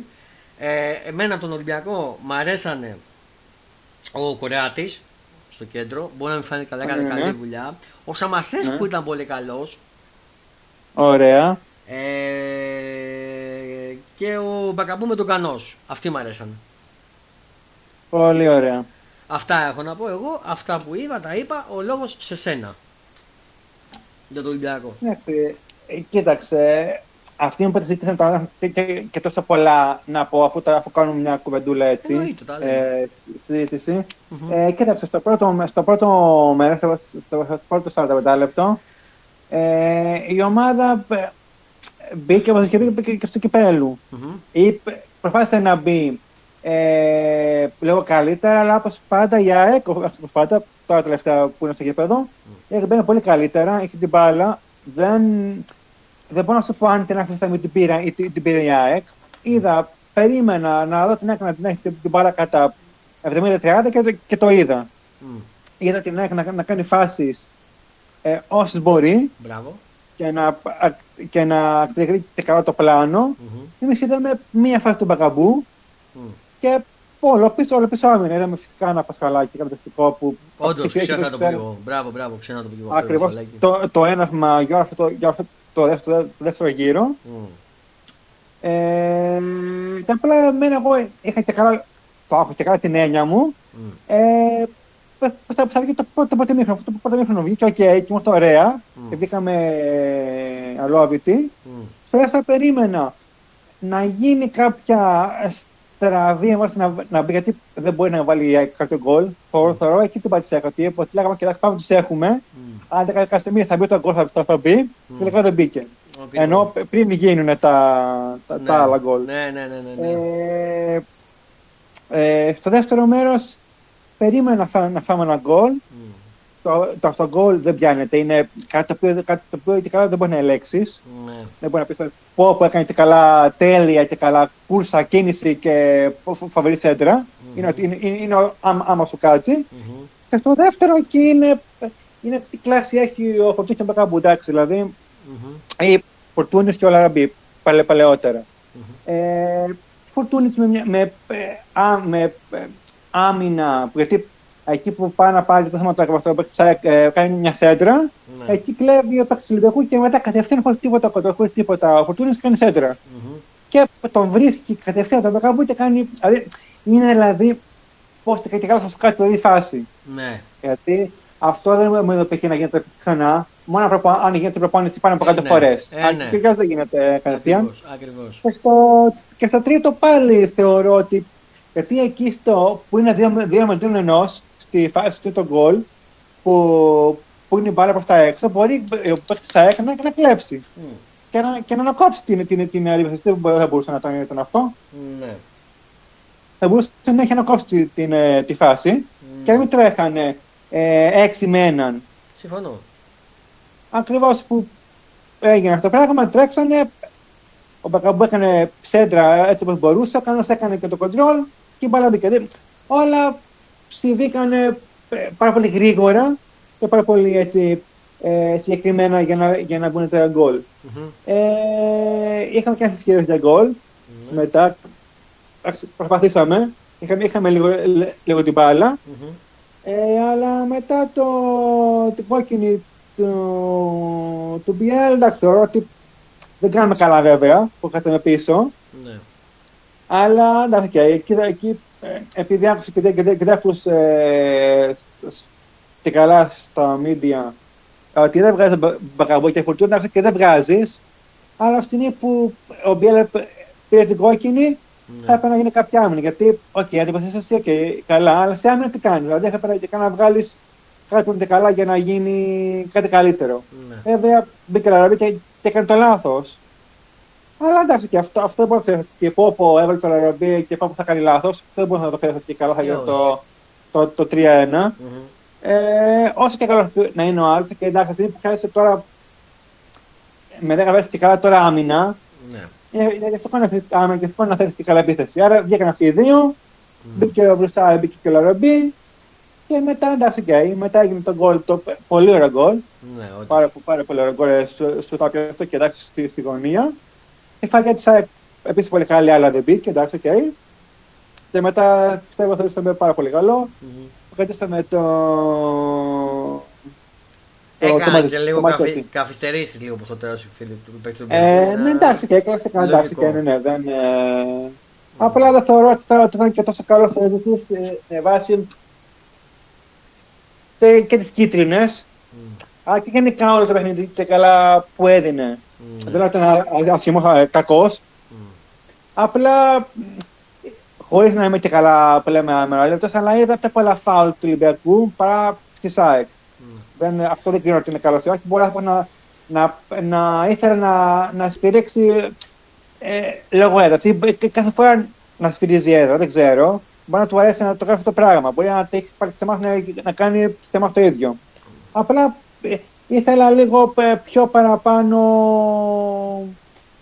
Ε, εμένα από τον Ολυμπιακό μ' αρέσανε ο Κορεάτης στο κέντρο. Μπορεί να μην φάνηκε καλά, έκανε Ναι, ναι. καλή δουλειά. Ο Σαμασέσκου Ναι. ήταν πολύ καλός. Ωραία. Ε, και ο Μπακαμπού με τον Κανός. Αυτοί μ' αρέσανε. Πολύ ωραία. Αυτά έχω να πω εγώ. Αυτά που είπα, τα είπα. Ο λόγος σε σένα. Για τον Ολυμπιακό. Εντάξει, ε, κοίταξε. Αυτή μου ζήτησαν τώρα και, και, και τόσο πολλά να πω αφού, τώρα- αφού κάνουμε μια κουβεντούλα έτσι. Εννοείται, τα λέμε. ε, συζήτηση. Μμμ. Ε, κοίταξε, στο πρώτο, στο πρώτο μέρος, στο, στο, στο πρώτο 45 λεπτό, ε, η ομάδα ε, μπήκε όπως είχε μπει και, και στο κυπέλου. Μμμ. Είπε, προσπάθησε να μπει ε, λίγο καλύτερα, αλλά όπως πάντα η ΑΕΚ, όπως πάντα, τώρα τελευταία που είναι στο γήπεδο, η ΑΕΚ μπαίνει πολύ καλύτερα, έχει την μπάλα, δεν, δεν μπορώ να σου πω αν την άκρη στιγμή την πήρα ή την, την πήρε η ΑΕΚ. Είδα, περίμενα να δω την ΑΕΚ να την έχει την, την μπάλα κατά 70-30 και, το- και το είδα. Μμ. Είδα την ΑΕΚ να, να κάνει φάσεις ε, όσες μπορεί Μπράβο. και να, α- και να εκτελεί και καλά το πλάνο. Μμμ. Εμείς είδαμε μία φάση του Μπαγκαμπού Μμ. Και όλο πίσω, όλο πίσω άμυνα. Είδαμε φυσικά ένα πασχαλάκι καταπληκτικό που. Όντως, ψηφιακή ξέχασα να το πω δευτέρα. εγώ. Μπράβο, μπράβο, ξέχασα να το πω εγώ. Ακριβώς Πασχαλάκη. το, το ένασμα για αυτό, το- για αυτό το δεύτερο, το δεύτερο γύρο. Μμ. Ε, και απλά εμένα εγώ είχα και καλά, το έχω και καλά την έννοια μου. Μμ. Ε, θα, θα, θα βγει το πρώτο, το πρώτο μήχρονο. Αυτό το πρώτο μήχρονο βγήκε, οκ, και ήμουν ωραία. Μμ. Και βγήκαμε ε, αλόβητοι. Μμ. Στο δεύτερο περίμενα να γίνει κάποια στραβή εμάς να, να μπει, γιατί δεν μπορεί να βάλει κάποιο γκολ. Θεωρώ, θεωρώ εκεί την πατησέκα, ότι ότι λέγαμε και πάμε τους έχουμε. Μμ. Αν δεν κάποια στιγμή θα μπει το γκολ, θα, θα, θα μπει. Τελικά δεν μπήκε. Ο Ενώ Πίτρος. πριν γίνουν τα, τα, Ναι. τα άλλα γκολ. Ναι, ναι, ναι. ναι, ναι. Ε, ε, στο δεύτερο μέρος περίμενα να, φά, να φάμε ένα γκολ. Μμ. Το, το αυτό γκολ δεν πιάνεται. Είναι κάτι το οποίο, κάτι το οποίο και καλά δεν μπορεί να ελέγξεις. Ναι. Δεν μπορεί να πεις πω που έκανε και καλά τέλεια και καλά κούρσα, κίνηση και φο- φο- φοβερή σέντρα. Είναι, ότι είναι, είναι, είναι ο- άμα, άμα σου κάτσει. Μμμ. Και στο δεύτερο εκεί είναι, είναι τι κλάση έχει ο Φορτούνης και ο Μπακάμπου, εντάξει, δηλαδή. Μμμ. Ή Φορτούνης και ο Λαραμπή, παλαι, παλαιότερα. Μμμ. Ε, Φορτούνης με, μια- με, ε, α, με ε, άμυνα, γιατί εκεί που πάει να πάρει το θέμα του αυτό, που ε, κάνει μια σέντρα, Ναι. εκεί κλέβει ο παίκτης του Ολυμπιακού και μετά κατευθείαν χωρίς τίποτα κοντά, χωρίς τίποτα. Ο Φορτούνης κάνει σέντρα. Μμμ. και τον βρίσκει κατευθείαν τον Μπακαμπού και κάνει. Δηλαδή, είναι δηλαδή πώς και καλά θα σου κάτσει δηλαδή η φάση. Ναι. Γιατί αυτό δεν μου έδωσε να γίνεται ξανά. Μόνο αν προπο- αν γίνεται προπόνηση πάνω από Ε, 100 ναι. φορές. Ε, ναι. Και αλλιώς δεν γίνεται κατευθείαν. Ακριβώς, ακριβώς. Και στο, και στο τρίτο πάλι θεωρώ ότι. Γιατί εκεί στο, που είναι 2 με 2 ενός, στη φάση του τρίτου γκολ, που, που είναι η μπάλα προς τα έξω, μπορεί ο παίκτης τα έκανα και να κλέψει. Μμ. Και να, και να ανακόψει την, την, την, αντίθεση. Δεν μπο- δεν μπορούσε να ήταν, ήταν αυτό. Ναι. θα μπορούσε να έχει ανακόψει τη, την, ε, τη φάση Μμ. και να μην τρέχανε ε, έξι με έναν. Συμφωνώ. Ακριβώς που έγινε αυτό το πράγμα, τρέξανε, ο Μπακαμπού έκανε ψέντρα έτσι όπως μπορούσε, ο Κανός έκανε και το κοντρόλ και η μπάλα μπήκε. Δηλαδή, όλα συμβήκανε ε, πάρα πολύ γρήγορα και πάρα πολύ έτσι, ε, συγκεκριμένα για να, για να μπουν τα γκολ. Mm-hmm. Ε, είχαμε και ευκαιρίε για γκολ. Mm-hmm. Μετά προσπαθήσαμε. Είχαμε, είχαμε λίγο, λίγο την μπάλα. Mm-hmm. Ε, αλλά μετά το, την κόκκινη του, του BL, εντάξει, θεωρώ ότι δεν κάναμε καλά βέβαια που είχατε πίσω. Ναι. Αλλά εντάξει, και εκεί, εκεί ε, επειδή άκουσα και, και, και διάφορους ε, και καλά στα media ότι δεν βγάζει Μπακαμπού και Φορτούνη, εντάξει και δεν βγάζεις. Αλλά αυτή τη στιγμή που ο Μπιέλ πήρε την κόκκινη, ναι. θα έπρεπε να γίνει κάποια άμυνα. Γιατί, ok, okay, αντεπίθεση και καλά, αλλά σε άμυνα τι κάνεις. Δηλαδή, θα έπρεπε να βγάλεις κάποιον και καλά για να γίνει κάτι καλύτερο. Ναι. Βέβαια, μπήκε Ελ Αραμπί και, και έκανε το λάθος. Αλλά εντάξει, και αυτό, αυτό μπορεί να και πω πω έβαλε το Λαραμπή και πω που θα κάνει λάθος. Δεν μπορεί να το πει και καλά θα γίνει το, το, το 3-1. Mm-hmm. Ε, όσο και καλό να είναι ο άλλος, και εντάξει, που χρειάζεται τώρα με 10 βέσει και καλά τώρα άμυνα. Ναι. Ε, γι' αυτό κάνω άμυνα και αυτό να θέλεις και καλά επίθεση. Άρα βγήκαν αυτοί οι δύο, mm. μπήκε μπροστά, μπήκε και ο Λαραμπή. Και μετά εντάξει, okay, μετά έγινε το γκολ, το πολύ ωραίο γκολ. Ναι, πάρα, πάρα πολύ ωραίο γκολ, ε, σου, σου το αυτό και εντάξει στη, στη γωνία. Η φάγια της επίσης πολύ καλή, αλλά δεν μπήκε, εντάξει, okay. Και μετά πιστεύω ότι θα ήταν πάρα πολύ καλό. Mm-hmm. με το. Έκανε και λίγο καθυστερήσει καθυστερήσει λίγο προς το τέλος φίλοι του παίκτου. Ε, ναι, εντάξει, και έκανε και εντάξει, και ναι, ναι, δεν. Ε... Απλά δεν θεωρώ ότι τώρα ήταν και τόσο καλό θεωρητής με βάση και, και τις κίτρινες. Mm. Αλλά και γενικά όλο το παιχνίδι και καλά που έδινε. Mm. Δεν ήταν άσχημο, κακός. Mm. Απλά χωρίς να είμαι και καλά πλέον με αμερόλεπτο, αλλά είδα πιο πολλά φάουλ του Ολυμπιακού παρά της ΣΑΕΚ. Mm. αυτό δεν κρίνω ότι είναι καλός ή όχι. Μπορεί να, να, να ήθελε να, να σφυρίξει ε, λόγω έδρα. Κάθε φορά να σφυρίζει έδρα, δεν ξέρω. Μπορεί να του αρέσει να το γράφει το πράγμα. Μπορεί να έχει πάρει να, να κάνει θέμα το ίδιο. Απλά ε, ήθελα λίγο ε, πιο παραπάνω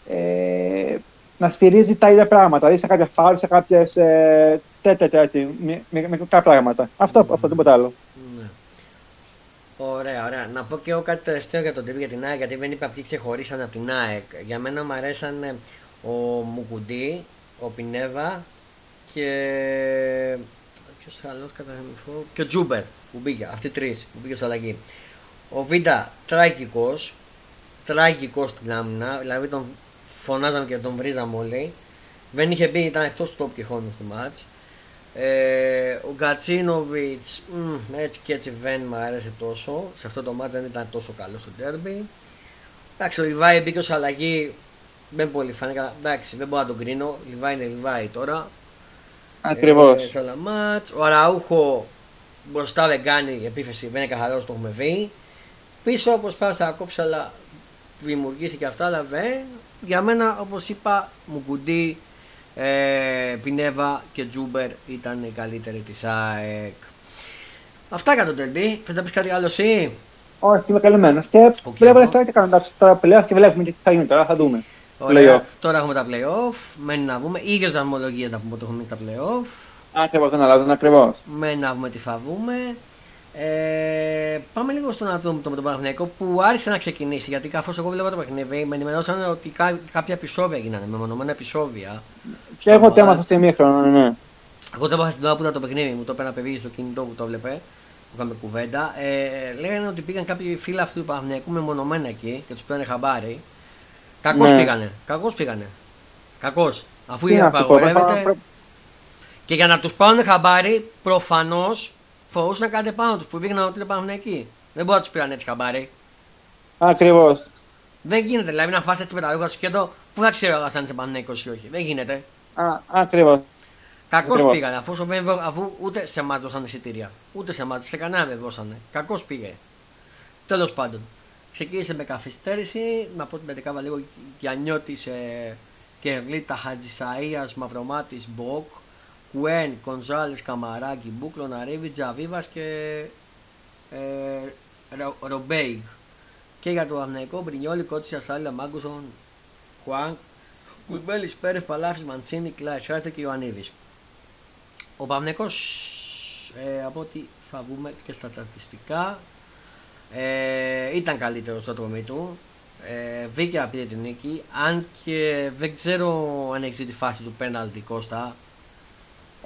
ε, να στηρίζει τα ίδια πράγματα. Δηλαδή σε κάποια φάουλ, σε κάποιες ε, τέτοια τέτοια, με, με, με πράγματα. Αυτό, mm. αυτό τίποτα άλλο. Ναι. Ωραία, ωραία. Να πω και εγώ κάτι τελευταίο για τον τύπο για την ΑΕΚ, γιατί δεν είπα ποιοι ξεχωρίσαν από την ΑΕΚ. Για μένα μου αρέσαν ο Μουκουντή, ο Πινέβα και. Ποιος άλλος κατά και ο Ζούμπερ που μπήκε. Αυτοί τρεις που μπήκε στο αλλαγή. Ο Βίντα τραγικό, τραγικό στην άμυνα, δηλαδή τον φωνάζαμε και τον βρίζαμε όλοι. Δεν είχε μπει, ήταν εκτός τόπου και χρόνου του ματς. Ε, ο Γκατσίνοβιτς έτσι και έτσι δεν μου άρεσε τόσο. Σε αυτό το ματς δεν ήταν τόσο καλό στο ντέρμπι. Εντάξει, ο Λιβάι μπήκε ως αλλαγή. Δεν πολύ φάνηκε. Εντάξει, δεν μπορώ να τον κρίνω. Λιβάι είναι Λιβάι τώρα. Ακριβώς. Ε, ο Αραούχο μπροστά δεν κάνει επίθεση, δεν είναι καθαρός, το έχουμε δει. Πίσω όπως πάω στα κόψαλα δημιουργήθηκε αυτά, αλλά δεν. Για μένα, όπως είπα, Μουκουντή, ε, Πινέβα και Τζούμπερ ήταν οι καλύτεροι της ΑΕΚ. Αυτά για το τερμπί. Θες να πεις κάτι άλλο εσύ; Όχι, είμαι καλυμμένος. Και okay, βλέπω τώρα και κάνω τώρα πλέον και βλέπουμε τι θα γίνει τώρα, θα δούμε. Ωραία. Τώρα έχουμε τα playoff. Μένει να βγούμε. ίδιες δρομολογίε να πούμε ότι έχουμε τα playoff. Ακριβώς, δεν αλλάζουν ακριβώς. Μένει να βγούμε τι θα βγούμε. Ε, πάμε λίγο στο να δούμε το με τον Παναγενικό που άρχισε να ξεκινήσει. Γιατί καθώ εγώ βλέπω το παιχνίδι, με ενημερώσαν ότι κά, κάποια επεισόδια έγιναν, μεμονωμένα επεισόδια. Και έχω θέμα στο ημίχρονο, ναι, ναι. Εγώ το είπα στην ώρα που ήταν το παιχνίδι, μου το έπαιρνα παιδί στο κινητό που το βλέπε, που είχαμε κουβέντα. Ε, λέγανε ότι πήγαν κάποιοι φίλοι αυτού του Παναγενικού μεμονωμένα εκεί και τους πήραν χαμπάρι. Κακώς ναι. πήγανε. Κακώς πήγανε. Κακώς. Αφού είναι απαγορεύεται. Και για να τους πάρουν χαμπάρι, προφανώς φορούσαν κάτι πάνω τους που πήγαιναν ότι ήταν εκεί. Δεν μπορεί να τους πήραν έτσι χαμπάρι. Ακριβώς. Δεν γίνεται δηλαδή να φάσει έτσι με τα λόγια σου και εδώ πού θα ξέρω αν θα είναι πανέκο ή όχι. Δεν γίνεται. Ακριβώς. Κακώς πήγανε αφού, αφού ούτε σε εμάς δώσανε εισιτήρια. Ούτε σε εμάς, σε κανένα δεν δώσανε. Κακώς πήγε. Τέλος πάντων. Ξεκίνησε με καθυστέρηση, να πω την πεντεκάβα λίγο Γιαννιώτης ε, και Γλίτα Χατζησαία, Μαυρομάτης Μποκ, Κουέν, Κονζάλης, Καμαράκη, Μπούκλο, Ναρίβι, Τζαβίβα και ε, Ρομπέιγ. Και για το Αμναϊκό Μπρινιόλι, Κότσι, Ασάλια, Μάγκουσον, Χουάνκ, Κουμπέλης, Πέρες, Παλάφης, Μαντσίνη, Κλάις, Σάρτσα και Ιωαννίδης. Ο Παμνέκο, ε, από ό,τι θα βγούμε και στα στατιστικά, Ε, ήταν καλύτερος στο τρομή του. Ε, βρήκε να την νίκη. Αν και δεν ξέρω αν έχει τη φάση του πέναλτι Κώστα.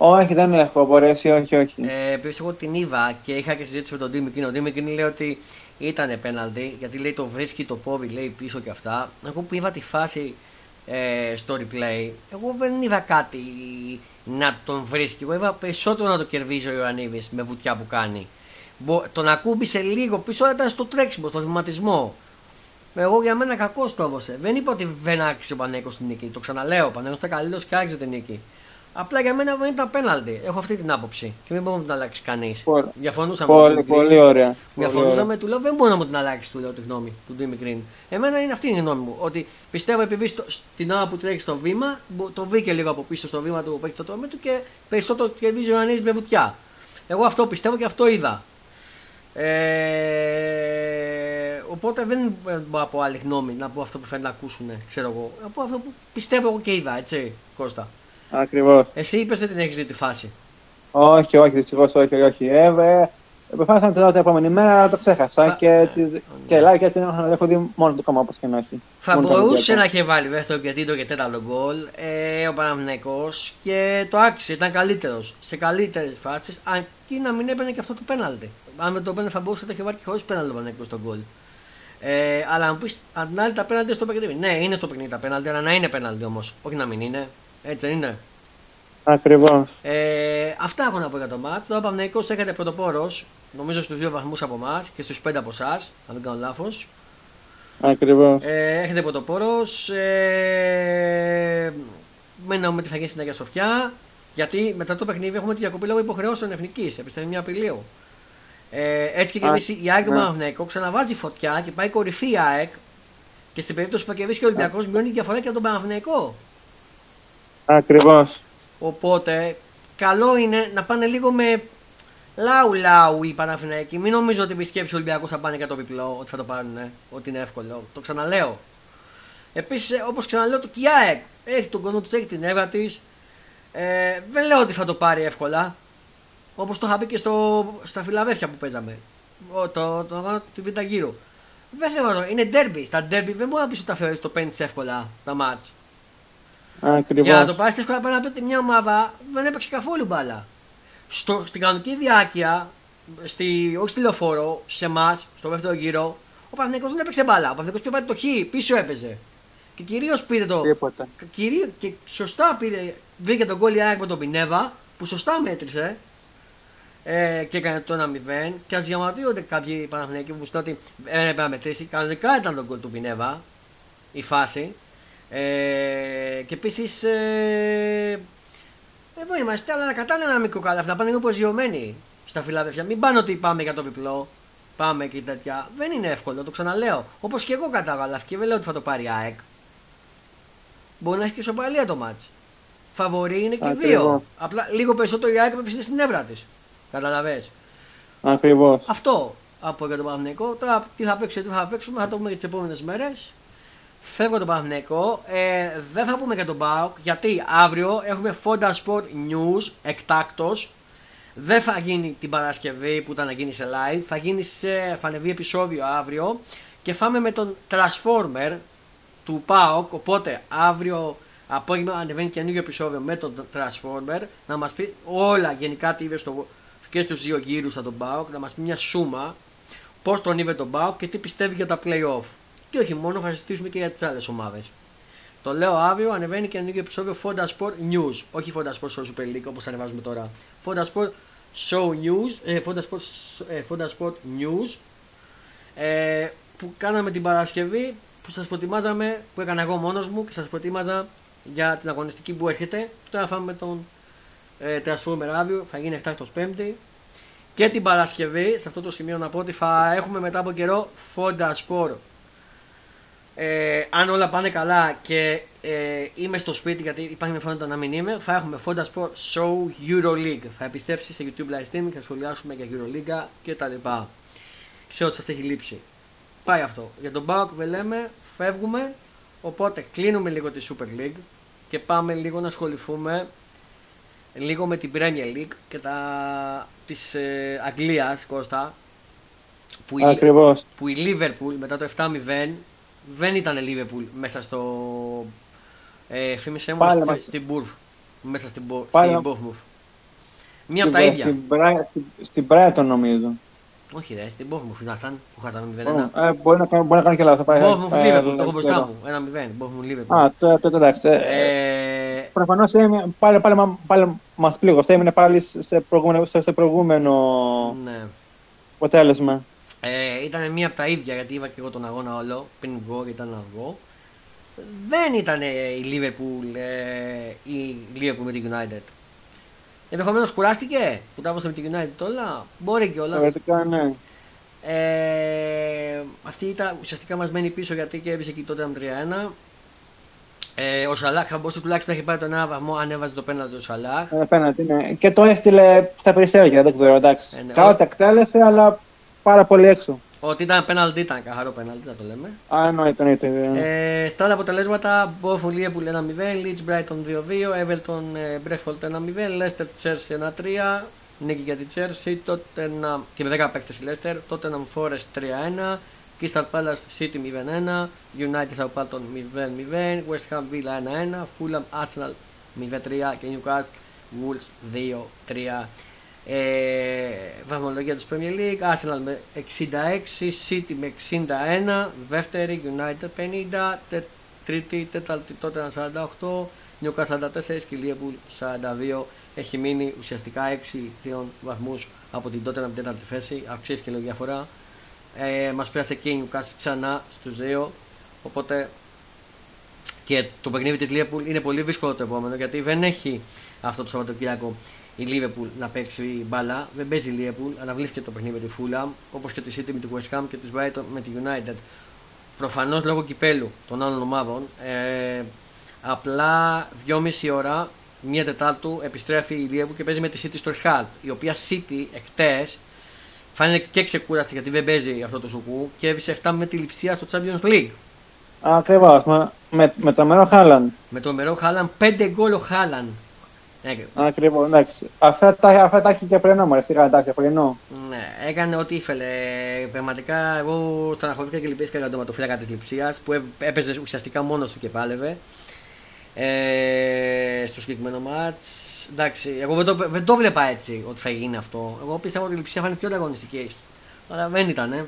Όχι, δεν έχω μπορέσει, όχι, όχι. Ε, Επίσης, εγώ την είδα και είχα και συζήτηση με τον Ντίμη Ο Ντίμη λέει ότι ήταν πέναλτι γιατί λέει το βρίσκει το πόδι λέει πίσω και αυτά. Εγώ που είδα τη φάση ε, στο replay, εγώ δεν είδα κάτι να τον βρίσκει. Εγώ είδα περισσότερο να το κερδίζει ο Ιωαννίδης με βουτιά που κάνει. Τον ακούμπησε λίγο πίσω, ήταν στο τρέξιμο, στο βηματισμό. Εγώ για μένα κακό το έδωσε. Δεν είπα ότι δεν άξιζε ο Πανέκο την νίκη. Το ξαναλέω. Ο Πανέκο ήταν καλύτερος και άξιζε την νίκη. Απλά για μένα δεν ήταν πέναλτι. Έχω αυτή την άποψη και δεν μπορούμε να την αλλάξει κανείς. Διαφωνούσαμε. Πολύ, πολύ ωραία. Διαφωνούσαμε, του λέω δεν μπορεί να μου την αλλάξει του λέω τη γνώμη του Ντίμι Γκριν. Εμένα είναι αυτή η γνώμη μου. Ότι πιστεύω επειδή στο, στην ώρα που τρέχει στο βήμα, το βρήκε λίγο από πίσω στο βήμα του που έχει το τόμι του και περισσότερο κερδίζει ο Ιωαννή με βουτιά. Εγώ αυτό πιστεύω και αυτό είδα. Ε, οπότε δεν μπορώ να πω άλλη γνώμη να πω αυτό που φαίνεται να ακούσουν, ξέρω εγώ. Να πω αυτό που πιστεύω εγώ και είδα, έτσι, Κώστα. Ακριβώς. Εσύ είπες δεν την έχεις δει τη φάση. Όχι, όχι, δυστυχώς όχι, όχι. Ε, ε, Προσπάθησα να το δω την επόμενη μέρα, αλλά το ξέχασα. και έτσι, ναι. και like έτσι να έχω δει μόνο το κόμμα όπως και να έχει. Θα μπορούσε να είχε βάλει δεύτερο και τρίτο και τέταρτο γκολ ε, ο Παναμνέκο και το άξιζε, ήταν καλύτερος σε καλύτερες φάσεις. Αρκεί να μην έπαιρνε και αυτό το πέναλτι. Αν δεν το έπαιρνε, θα μπορούσε να το είχε βάλει και χωρίς πέναλτι ο Παναμνέκο στον γκολ. Ε, αλλά αν πεις αν την άλλη τα πέναλτι στο παιχνίδι. Ναι, είναι στο παιχνίδι τα πέναλτι, αλλά να είναι πέναλτι όμως. Όχι να μην είναι. Έτσι δεν είναι; Ακριβώς. Ε, αυτά έχω να πω για το μάτς. Τώρα ο Παναμνέκο έρχεται πρωτοπόρος νομίζω στους δύο βαθμούς από εμάς και στους πέντε από εσάς, αν δεν κάνω λάθος. Ακριβώς. Ε, έχετε πρωτοπόρος. Ε, μένουμε τι θα γίνει στην Αγία Σοφιά. Γιατί μετά το παιχνίδι έχουμε τη διακοπή λόγω υποχρεώσεων εθνικής. Επιστρέφει μια απειλίου. Ε, έτσι και εμείς η ΑΕΚ του ναι. ξαναβάζει φωτιά και πάει κορυφή η ΑΕΚ. Και στην περίπτωση που κερδίσει και ο Ολυμπιακός, μειώνει η διαφορά και από τον Παναθηναϊκό. Ακριβώς. Οπότε, καλό είναι να πάνε λίγο με Λάου λάου οι Παναθηναϊκοί. Μην νομίζω ότι επισκέψεις ο Ολυμπιακό θα πάνε για το διπλό, ότι θα το πάρουν, ε, ότι είναι εύκολο. Το ξαναλέω. Επίσης, ε, όπως ξαναλέω, το Κιάεκ έχει τον κονό τους, έχει την έργα της. Ε, δεν λέω ότι θα το πάρει εύκολα. Όπως το είχα πει και στο, στα φιλαδέρφια που παίζαμε. Το, το, το, το, β' γύρω. Δεν θεωρώ, είναι derby. Στα derby δεν μπορεί να πεις ότι τα θεωρείς το παίρνει εύκολα τα μάτ. Για να το πάρεις εύκολα πρέπει να πει ότι μια ομάδα δεν έπαιξε καθόλου μπάλα στο, στην κανονική διάρκεια, στη, όχι στη λεωφόρο, σε εμάς, στο δεύτερο γύρο, ο Παναγενικό δεν έπαιξε μπάλα. Ο Παναγενικό πήρε το χ, πίσω έπαιζε. Και κυρίως πήρε το. Κυρίως, και σωστά πήρε, βρήκε τον κόλλι με τον Πινέβα, που σωστά μέτρησε ε, και έκανε το 1-0. Και ας διαμαρτύρονται κάποιοι Παναθηναϊκοί που ότι δεν έπρεπε να μετρήσει. Κανονικά ήταν τον κόλλι του Πινέβα η φάση. Ε, και επίσης ε, εδώ είμαστε, αλλά να κατάνε ένα μικρό κάλαφι, να πάνε λίγο προσγειωμένοι στα φιλάδεφια. Μην πάνε ότι πάμε για το διπλό, πάμε και τέτοια. Δεν είναι εύκολο, το ξαναλέω. Όπως και εγώ κατάλαβα και δεν λέω ότι θα το πάρει η ΑΕΚ. Μπορεί να έχει και σοπαλία το μάτς. Φαβορή είναι και δύο. Απλά λίγο περισσότερο η ΑΕΚ με στην έβρα της. Καταλαβέ. Ακριβώς. Αυτό από για τον Παναγενικό. Τώρα τι θα παίξει, τι θα παίξουμε, θα το πούμε για τις επόμενες μέρες. Φεύγω τον Παναθηναϊκό. Ε, δεν θα πούμε για τον Μπάουκ γιατί αύριο έχουμε Fonda Sport News εκτάκτος. Δεν θα γίνει την Παρασκευή που ήταν να γίνει σε live. Θα γίνει σε φανεβή επεισόδιο αύριο. Και φάμε με τον Transformer του ΠΑΟΚ. Οπότε αύριο απόγευμα ανεβαίνει και καινούργιο επεισόδιο με τον Transformer. Να μας πει όλα γενικά τι είδες στο, και στους δύο γύρους από τον ΠΑΟΚ. Να μας πει μια σούμα πώς τον είδε τον ΠΑΟΚ και τι πιστεύει για τα playoff. Και όχι μόνο, θα συζητήσουμε και για τις άλλες ομάδες. Το λέω αύριο, ανεβαίνει και ένα επεισόδιο Fonda Sport News. Όχι Fonda Sport Show Super League όπως ανεβάζουμε τώρα. Fonda Sport Show News. Ε, Fonda, Sport, ε, Fonda Sport News. Ε, που κάναμε την Παρασκευή που σας προτιμάζαμε, που έκανα εγώ μόνος μου και σας προτιμάζα για την αγωνιστική που έρχεται. Τώρα φάμε τον ε, Transformer αύριο, θα γίνει εκτάκτος Πέμπτη. Και την Παρασκευή, σε αυτό το σημείο να πω ότι θα έχουμε μετά από καιρό Fonda Sport ε, αν όλα πάνε καλά και ε, είμαι στο σπίτι γιατί υπάρχει πιθανότητα να μην είμαι, θα έχουμε Fonda Sport Show EuroLeague. Θα επιστρέψεις σε YouTube live streaming, θα σχολιάσουμε για EuroLeague και τα λοιπά. Ξέρω ότι σας έχει λείψει. Πάει αυτό. Για τον Bauk δεν λέμε, φεύγουμε. Οπότε κλείνουμε λίγο τη Super League και πάμε λίγο να ασχοληθούμε λίγο με την Premier League και τα της ε, Αγγλίας Κώστα Που η, Ακριβώς. που η Liverpool μετά το 7-0 δεν ήταν Liverpool μέσα στο. Ε, φήμισε μου Πάλι στη, μας- στην Bournemouth. Μέσα στην, Bo- Πάλι- στην Bournemouth. Μία από τα Στην- ίδια. Στην, Μπρα- στην, στην Brighton νομίζω. Όχι, ρε, στην Bournemouth ήμασταν που χάσαμε 0-1. Ε, μπορεί, να, κάνω- μπορεί να κάνω και λάθος. θα πάει- Bournemouth ε, Liverpool, το έχω ε, μπροστά ξέρω. μου. 1-0. Bournemouth Liverpool. Α, τότε τότε εντάξει. Ε, Ε, Προφανώς πάλι, πάλι, πάλι, πάλι μας πλήγωσε. Έμεινε πάλι σε προηγούμενο, σε, σε προηγούμενο ναι. αποτέλεσμα. Ε, ήταν μία από τα ίδια γιατί είδα και εγώ τον αγώνα όλο πριν βγω γιατί ήταν αυγό. Δεν ήταν ε, η Liverpool, ε, η Liverpool με την United. Ενδεχομένως κουράστηκε που τα έβασε με την United όλα. Μπορεί κιόλα. Θεωρητικά ναι. Ε, αυτή ήταν ουσιαστικά μας μένει πίσω γιατί και έβησε εκεί τότε 3-1. Ε, ο Σαλάχ θα μπορούσε τουλάχιστον να έχει πάρει τον ένα βαθμό αν έβαζε το πέναλτι του Σαλάχ. Ε, Απέναντι, ναι. Και το έστειλε στα περιστέρια, δεν ξέρω, εντάξει. Ε, ναι. Καλά τα εκτέλεσε, αλλά πάρα πολύ έξω. Ότι ήταν πέναλτι, ήταν καθαρό πέναλτι, θα το λέμε. Α, εννοείται, ε, στα άλλα αποτελέσματα, Μπόφου Λίεπουλ 1-0, Λίτς Μπράιτον 2-2, Εβελτον Μπρέχφολτ 1-0, Λέστερ Τσέρς 1-3, νίκη για την Τσέρση, τότε και με 10 η Λέστερ, τότε να Φόρεστ 3-1, Κίσταρ Πάλας City 0-1, United θα πάλτον 0-0, West Ham Villa 1-1, Fulham Arsenal 0-3 και Newcastle Wolves 2-3. Ε, βαθμολογία της Premier League, Arsenal με 66, City με 61, δεύτερη, United 50, τε, τρίτη, τέταρτη, τότε 48, Newcastle 44 και Liverpool 42. Έχει μείνει ουσιαστικά 6 τριών βαθμούς από την τότε την τέταρτη θέση, αυξήθηκε λίγο διαφορά. Ε, μας πέρασε και η Newcastle ξανά στους 2, οπότε και το παιχνίδι της Liverpool είναι πολύ δύσκολο το επόμενο γιατί δεν έχει αυτό το Σαββατοκύριακο η Liverpool να παίξει μπάλα. Δεν παίζει η Liverpool, αναβλήθηκε το παιχνίδι με τη Fulham όπως και τη City με τη West Ham και της Brighton με τη United. Προφανώς λόγω κυπέλου των άλλων ομάδων. Ε, απλά 2,5 ώρα, μία Τετάρτου επιστρέφει η Liverpool και παίζει με τη City στο Etihad. Η οποία City εκτέ φάνηκε και ξεκούραστη γιατί δεν παίζει αυτό το σουκού και έβησε 7 με τη λειψία στο Champions League. Ακριβώς. Με, με τρομερό Χάλαν. Με το μερό Χάλαν, 5 γκολ ο Χάλαν. Έκανε. Ακριβώς, εντάξει. Αυτά τα, αυτά τα έχει και πριν όμω. Σιγά, εντάξει, πρωινό. Ναι, έκανε ό,τι ήθελε. Πραγματικά εγώ στεναχωρήθηκα και λυπήθηκα για τον ματοφύλακα της Λιψία που έ- έπαιζε ουσιαστικά μόνος του και πάλευε. Ε, στο συγκεκριμένο μάτς. Εντάξει, εγώ δεν το, δεν το βλέπα έτσι ότι θα γίνει αυτό. Εγώ πίστευα ότι η Λιψία θα είναι πιο ανταγωνιστική. Αλλά δεν ήταν. Ε.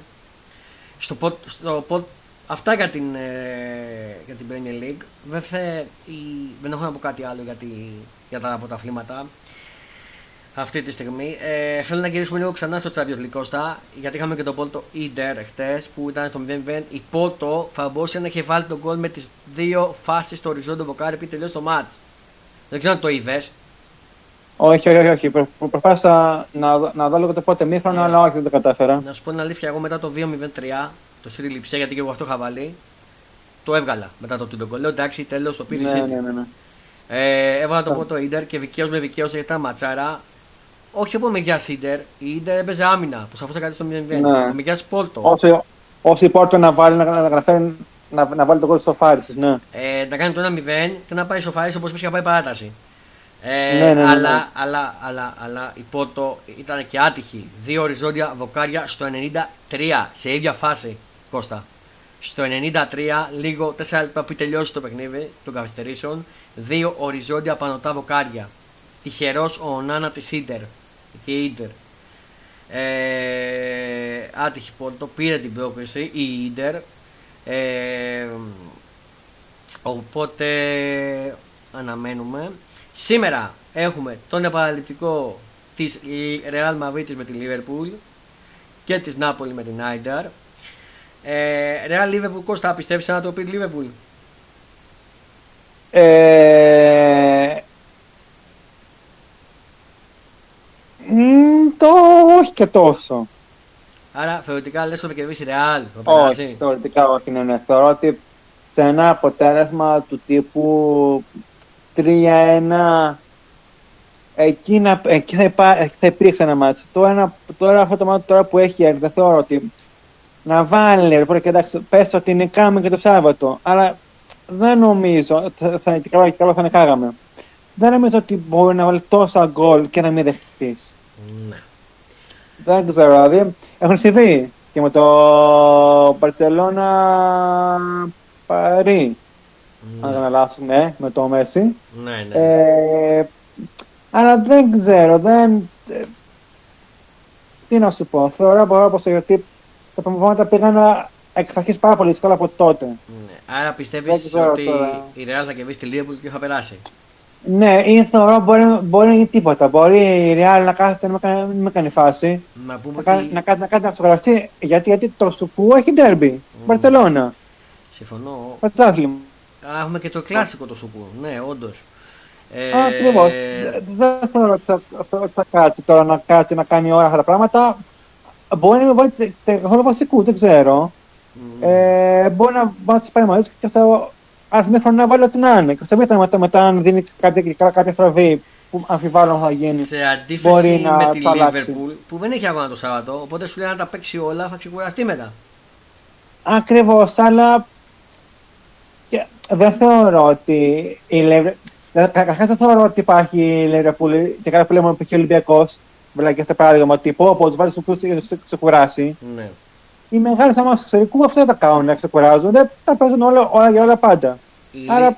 Στο, pot- στο, pot- αυτά για την, ε, για την Premier League. Δεν, θε, η- δεν έχω να πω κάτι άλλο για, τη, για τα πρωταθλήματα αυτή τη στιγμή. Ε, θέλω να γυρίσουμε λίγο ξανά στο Champions League Κώστα, γιατί είχαμε και τον Πόρτο Ιντερ χτες που ήταν στο 0-0. Η Πόρτο θα μπορούσε να είχε βάλει τον γκολ με τις δύο φάσεις στο οριζόντιο βοκάρι επειδή τελείωσε το match. Δεν ξέρω αν το είδες. Όχι, όχι, όχι. όχι. Προ, προ, προσπάθησα να, δω- να δω λίγο το πότε μήχρονο, Ε. αλλά όχι, δεν το κατάφερα. Να σου πω την αλήθεια, εγώ μετά το 2-0-3, το City λειψία γιατί και εγώ αυτό είχα βάλει, το έβγαλα μετά το τρίτο γκολ. Λέω εντάξει, τέλος το πήρε η Ναι, City. ναι, ναι, ναι. Ε, έβαλα τον Α. πρώτο Ιντερ και δικαίως με δικαίως γιατί ήταν ματσάρα. Όχι από μεριά Ιντερ, η Ιντερ έπαιζε άμυνα, προσπαθούσε κάτι στο 0-0. Ναι. Από μεριά Πόρτο. Όσο, όσο η Πόρτο να βάλει, να, να, καταφέρει να, να βάλει τον κόλ στο φάρις της, ναι. ε, να κάνει το 1-0 και να πάει σοφάρι όπως είχε πάει παράταση. Ε, Ναι, ναι, ναι, αλλά, ναι. αλλά, αλλά, αλλά η Πόρτο ήταν και άτυχη. Δύο οριζόντια βοκάρια στο 93 σε ίδια φάση Κώστα. Στο 93, λίγο 4 λεπτά πριν τελειώσει το παιχνίδι των καθυστερήσεων, δύο οριζόντια πανωτά βοκάρια. Τυχερός ο Νάνα της Ίντερ και η Ίντερ. Ε, άτυχη Πόρτο, πήρε την πρόκριση η Ίντερ. Ε, οπότε αναμένουμε. Σήμερα έχουμε τον επαναληπτικό της Real Madrid με τη Liverpool και της Napoli με την Άινταρ. Ε, Real Liverpool Κώστα, πιστεύεις να το πει η Liverpool; Ε, μ, το όχι και τόσο. Άρα θεωρητικά λες ότι θα κερδίσει η Real. Θα Όχι, περάσει. θεωρητικά όχι, ναι, ναι. Θεωρώ ότι σε ένα αποτέλεσμα του τύπου 3-1 εκεί, να, εκεί θα, υπά, θα υπήρξε ένα μάτσο. Τώρα, τώρα αυτό το μάτσο τώρα που έχει έρθει, δεν θεωρώ ότι να βάλει, λοιπόν, και εντάξει, πες ότι νικάμε και το Σάββατο, αλλά δεν νομίζω, θα, θα, και καλά, και καλά θα νικάγαμε. Δεν νομίζω ότι μπορεί να βάλει τόσα γκολ και να μην δεχτείς. Ναι. Δεν ξέρω, δηλαδή έχουν συμβεί. και με το Barcelona Παρί. Ναι. Αν δεν λάθος, ναι, με το Μέση. Ναι, ναι. Ε, αλλά δεν ξέρω, δεν... ε, Τι να σου πω, θεωρώ μπορώ πως γιατί τα πράγματα πήγαν εξ αρχής πάρα πολύ δύσκολα από τότε. Ναι. Άρα Δεν πιστεύει ξέρω ότι τώρα. η Real θα κερδίσει τη Liverpool και θα περάσει; Ναι, ή θεωρώ μπορεί, μπορεί να γίνει τίποτα. Μπορεί η Real να κάθεται να με κάνει, να με κάνει φάση, Να πούμε να κάνει ότι. να, κάνει- να, κάνει να αυτογραφτεί, γιατί, γιατί το Σουκού έχει ντέρμπι. Μπαρτσελώνα, Συμφωνώ. πρωτάθλημα. Α, έχουμε και το κλασικό το Σουκού. Ναι, όντως. Ε, Α, Ακριβώς. Δε- Δεν θεωρώ ότι θα, θα- ότι θα κάτσει τώρα να κάτσει να κάνει ώρα αυτά τα πράγματα. Μπορεί να μην βάλει τε- τε- καθόλου βασικού, δεν ξέρω. Ε, μπορεί να, μπορεί να τις πάρει μαζί του και αυτό αριθμίχρονα να βάλει ό,τι να είναι. Και αυτό μετά, μετά, μετά αν δίνει κάποια, κάποια στραβή που αμφιβάλλω αν θα γίνει. Σε αντίθεση μπορεί να με τη το αλλάξει. Liverpool που δεν έχει αγώνα το Σάββατο, οπότε σου λέει να τα παίξει όλα, θα ξεκουραστεί μετά. Ακριβώς, αλλά και δεν θεωρώ ότι η Liverpool. Καταρχάς δεν θεωρώ ότι υπάρχει η Liverpool και κάτι που λέμε ότι έχει ο Ολυμπιακός. Βλέπει και αυτό το παράδειγμα ότι πω από του βάλει του για να ξε- ξεκουράσει. Ναι. Οι μεγάλε ομάδε του εξωτερικού αυτό δεν τα κάνουν να ξεκουράζονται. Τα παίζουν όλα, όλα για όλα πάντα. Η, Άρα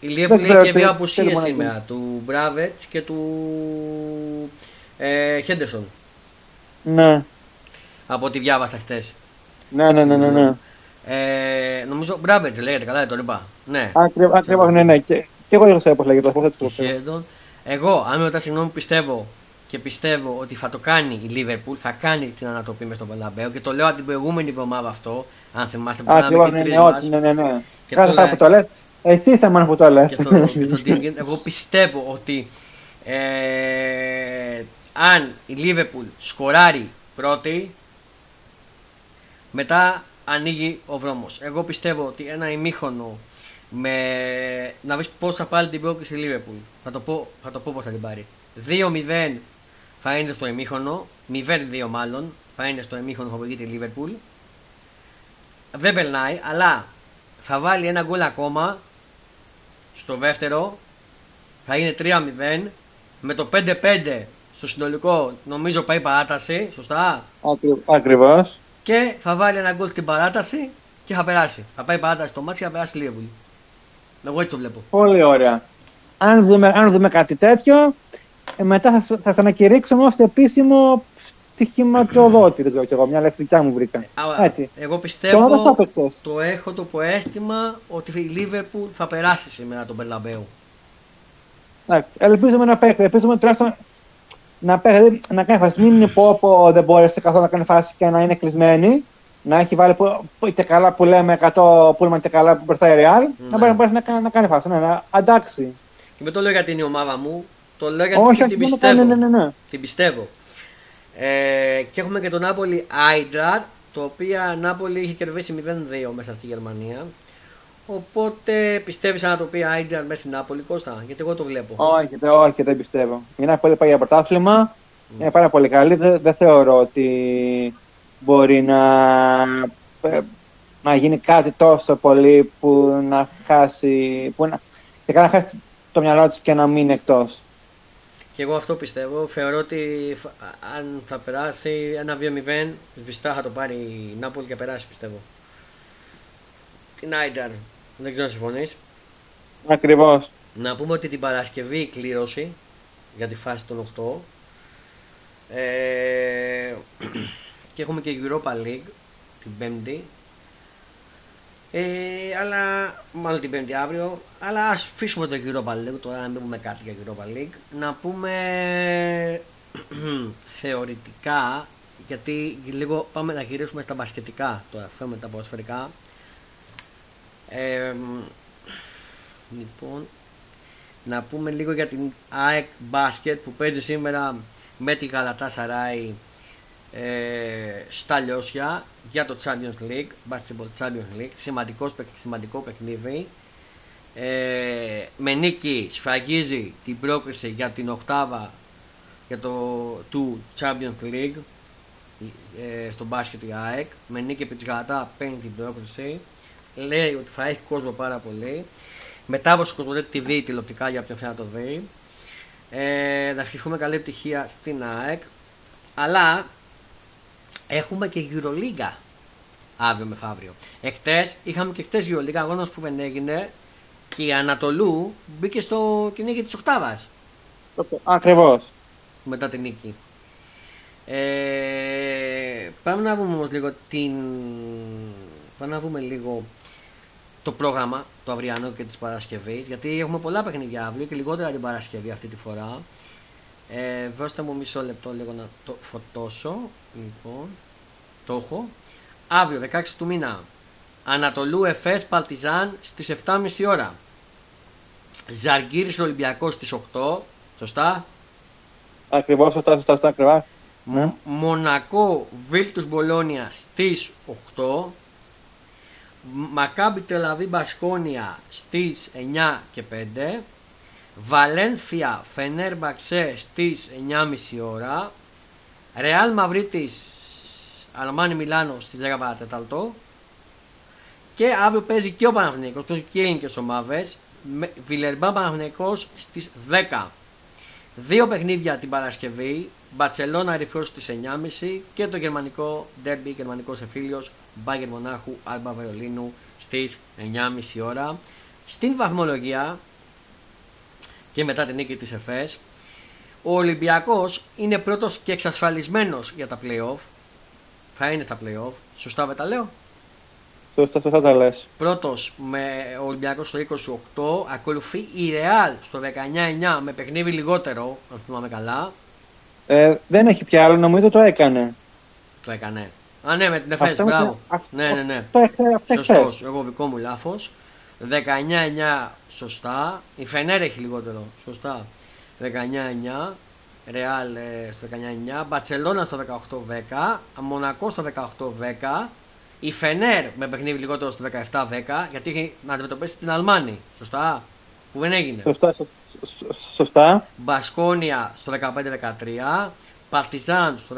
η Liverpool δεν έχει ξέρω και τι δύο θέλουμε απουσίες να σήμερα, του Μπράβετ και του ε, Χέντερσον. ναι, Από ό,τι διάβασα χτε. ναι, ναι, ναι. ναι, ναι. Ε, νομίζω Μπράβετ λέγεται, καλά δεν το είπα. Ναι. Ακριβώ, ναι, ναι. Και, και εγώ δεν ξέρω πώ λέγεται. Πώς θα το Και πω. Χέντον. Εγώ, αν με ρωτάς συγγνώμη, πιστεύω και πιστεύω ότι θα το κάνει η Liverpool, θα κάνει την ανατροπή μες στον Παλαμπέο και το λέω από την προηγούμενη εβδομάδα αυτό. Αν θυμάστε που Ακριβώ, κάναμε ναι, και ναι, τρεις όχι, μας. ναι, ναι, ναι. Και Κάθε το φορά λέει- που το λες, εσύ είσαι μόνο που το λες. και στο, και στο Dingin, εγώ πιστεύω ότι ε, αν η Liverpool σκοράρει πρώτη, μετά ανοίγει ο δρόμος. Εγώ πιστεύω ότι ένα ημίχρονο με... να βρεις πώς θα πάρει την πρόκληση η Liverpool. Θα το πω, θα το πω πώς θα την πάρει. 2-0 θα είναι στο ημίχρονο, 0-2 μάλλον, θα είναι στο ημίχρονο που προηγείται η Liverpool. Δεν περνάει, αλλά θα βάλει ένα γκολ ακόμα στο δεύτερο θα είναι 3-0 με το 5-5 στο συνολικό νομίζω πάει παράταση σωστά; Ακριβώς. και θα βάλει ένα γκολ στην παράταση και θα περάσει θα πάει παράταση στο μάτι και θα περάσει η Liverpool εγώ έτσι το βλέπω Πολύ ωραία. Αν δούμε, αν δούμε κάτι τέτοιο, ε, μετά θα, σου- θα σα ανακηρύξουμε ω επίσημο στοιχηματιοδότη. Δεν ξέρω κι εγώ, μια λέξη δικιά μου βρήκα. Α, Έτσι. εγώ Και όμως δεν θα πιστεύω παίξω. το έχω το προαίσθημα ότι η Liverpool θα περάσει σήμερα τον Μπερλαμπέου Εντάξει, ελπίζουμε να παίξει. Ελπίζουμε τουλάχιστον να παίξει, να κάνει φάση. Μην είναι πω, πω δεν μπόρεσε καθόλου να κάνει φάση και να είναι κλεισμένη. Να έχει βάλει που, που, είτε καλά που λέμε 100 πούλμα είτε καλά που μπροστά η Real. Ναι. Να μπορεί να, μπορέσει να, κάνει- να κάνει φάση. Ναι, να εντάξει. και δεν το λέω γιατί είναι η ομάδα μου το λέω γιατί Όχι, όχι, την μόνο πιστεύω ναι, ναι, ναι, ναι. Την πιστεύω. Ε, και έχουμε και τον Νάπολη Άιντραρ, το οποίο Νάπολη είχε κερδίσει 0-2 μέσα στη Γερμανία. Οπότε πιστεύεις να το πει Άιντραρ μέσα στην Νάπολη, Κώστα, γιατί εγώ το βλέπω. Όχι, δεν, όχι, δεν πιστεύω. Είναι πολύ πάει για πρωτάθλημα. Είναι πάρα πολύ καλή. Δεν, δεν θεωρώ ότι μπορεί να, ε, να γίνει κάτι τόσο πολύ που να χάσει. Που να, και να χάσει το μυαλό της και να μείνει εκτός. Και εγώ αυτό πιστεύω. Θεωρώ ότι φ- α- αν θα περάσει ένα 2-0, σβηστά θα το πάρει η Νάπολη και θα περάσει πιστεύω. Την Άιντραρ. Δεν ξέρω αν συμφωνείς. Ακριβώς. Να πούμε ότι την Παρασκευή η κλήρωση για τη φάση των 8 ε, και έχουμε και Europa League την Πέμπτη ε, αλλά μάλλον την Πέμπτη αύριο αλλά ας αφήσουμε το Europa League τώρα να μην πούμε κάτι για Europa League. Να πούμε θεωρητικά γιατί λίγο πάμε να γυρίσουμε στα μπασκετικά τώρα φέρουμε τα ποδοσφαιρικά. Ε, Λοιπόν, να πούμε λίγο για την ΑΕΚ Basket που παίζει σήμερα με τη Γαλατά Σαράι ε, στα Λιώσια για το Champions League, Basketball Champions League, σημαντικός, παικ- σημαντικό παιχνίδι. Ε, με νίκη σφραγίζει την πρόκριση για την οκτάβα για το, του Champions League ε, στο μπάσκετ η ΑΕΚ. Με νίκη επί της Γαλατά παίρνει την πρόκριση. Λέει ότι θα έχει κόσμο πάρα πολύ. Μετάδοση Κοσμοτέ TV τηλεοπτικά για όποιον θέλει να το δει. Ε, να ευχηθούμε καλή επιτυχία στην ΑΕΚ. Αλλά Έχουμε και Euroliga αύριο μεθαύριο. Εχθές είχαμε και χτε Euroliga αγώνας που δεν έγινε και η Ανατολού μπήκε στο κυνήγι της Οκτάβας. Ακριβώς. Μετά την νίκη. Ε, πάμε να δούμε όμως λίγο την... Πάμε να δούμε λίγο το πρόγραμμα το αυριανό και της Παρασκευής γιατί έχουμε πολλά παιχνίδια αύριο και λιγότερα την Παρασκευή αυτή τη φορά ε, δώστε μου μισό λεπτό λίγο να το φωτώσω λοιπόν το έχω. Αύριο 16 του μήνα Ανατολού Εφές Παλτιζάν στις 7.30 ώρα. Ζαργκύρης Ολυμπιακός στις 8 σωστά; Ακριβώς, σωστά, σωστά, σωστά, ακριβώς. Ναι. Μονακό Βίλτους Μπολόνια στις 8 Μακάμπι Τελαβή Μπασκόνια στις 9 και 5 Βαλένθια Φενέρμπαξε στις 9.30 ώρα Ρεάλ Μαυρίτης Αλμάνι Μιλάνο στις 10 παρατέταλτο και αύριο παίζει και ο Παναθηναϊκός, παίζει και οι ελληνικές ομάδες Βιλερμπάν Παναθηναϊκός στις 10 Δύο παιχνίδια την Παρασκευή, Μπαρσελόνα Ερυθρό στις 9.30 και το γερμανικό ντέρμπι, γερμανικός εφήλιος, Μπάγκερ Μονάχου, Άλμπα Βερολίνου στις 9.30 ώρα. Στην βαθμολογία και μετά την νίκη της ΕΦΕΣ, ο Ολυμπιακός είναι πρώτος και εξασφαλισμένος για τα playoff. Θα είναι στα playoff. Σωστά με τα λέω; Σωστά, σωστά τα λες. Πρώτος με ο Ολυμπιακός στο 28, ακολουθεί η Ρεάλ στο 19-9 με παιχνίδι λιγότερο, αν θυμάμαι καλά. Ε, δεν έχει πια άλλο, νομίζω το έκανε. Το έκανε. Α, ναι, με την Εφές, μπράβο. Ναι, ναι, ναι. Το έκανε Σωστός, εγώ δικό μου λάθος. 19-9 σωστά. Η Φενέρ έχει λιγότερο, σωστά. 19-9. Ρεάλ ε, στο 19-9. Μπατσελώνα στο 18-10. Μονακό στο 18-10. Η Φενέρ με παιχνίδι λιγότερο στο 17-10 γιατί έχει να αντιμετωπίσει την Αλμάνη. Σωστά. Που δεν έγινε. Σωστά. σωστά. Μπασκόνια στο 15-13. Παρτιζάν στο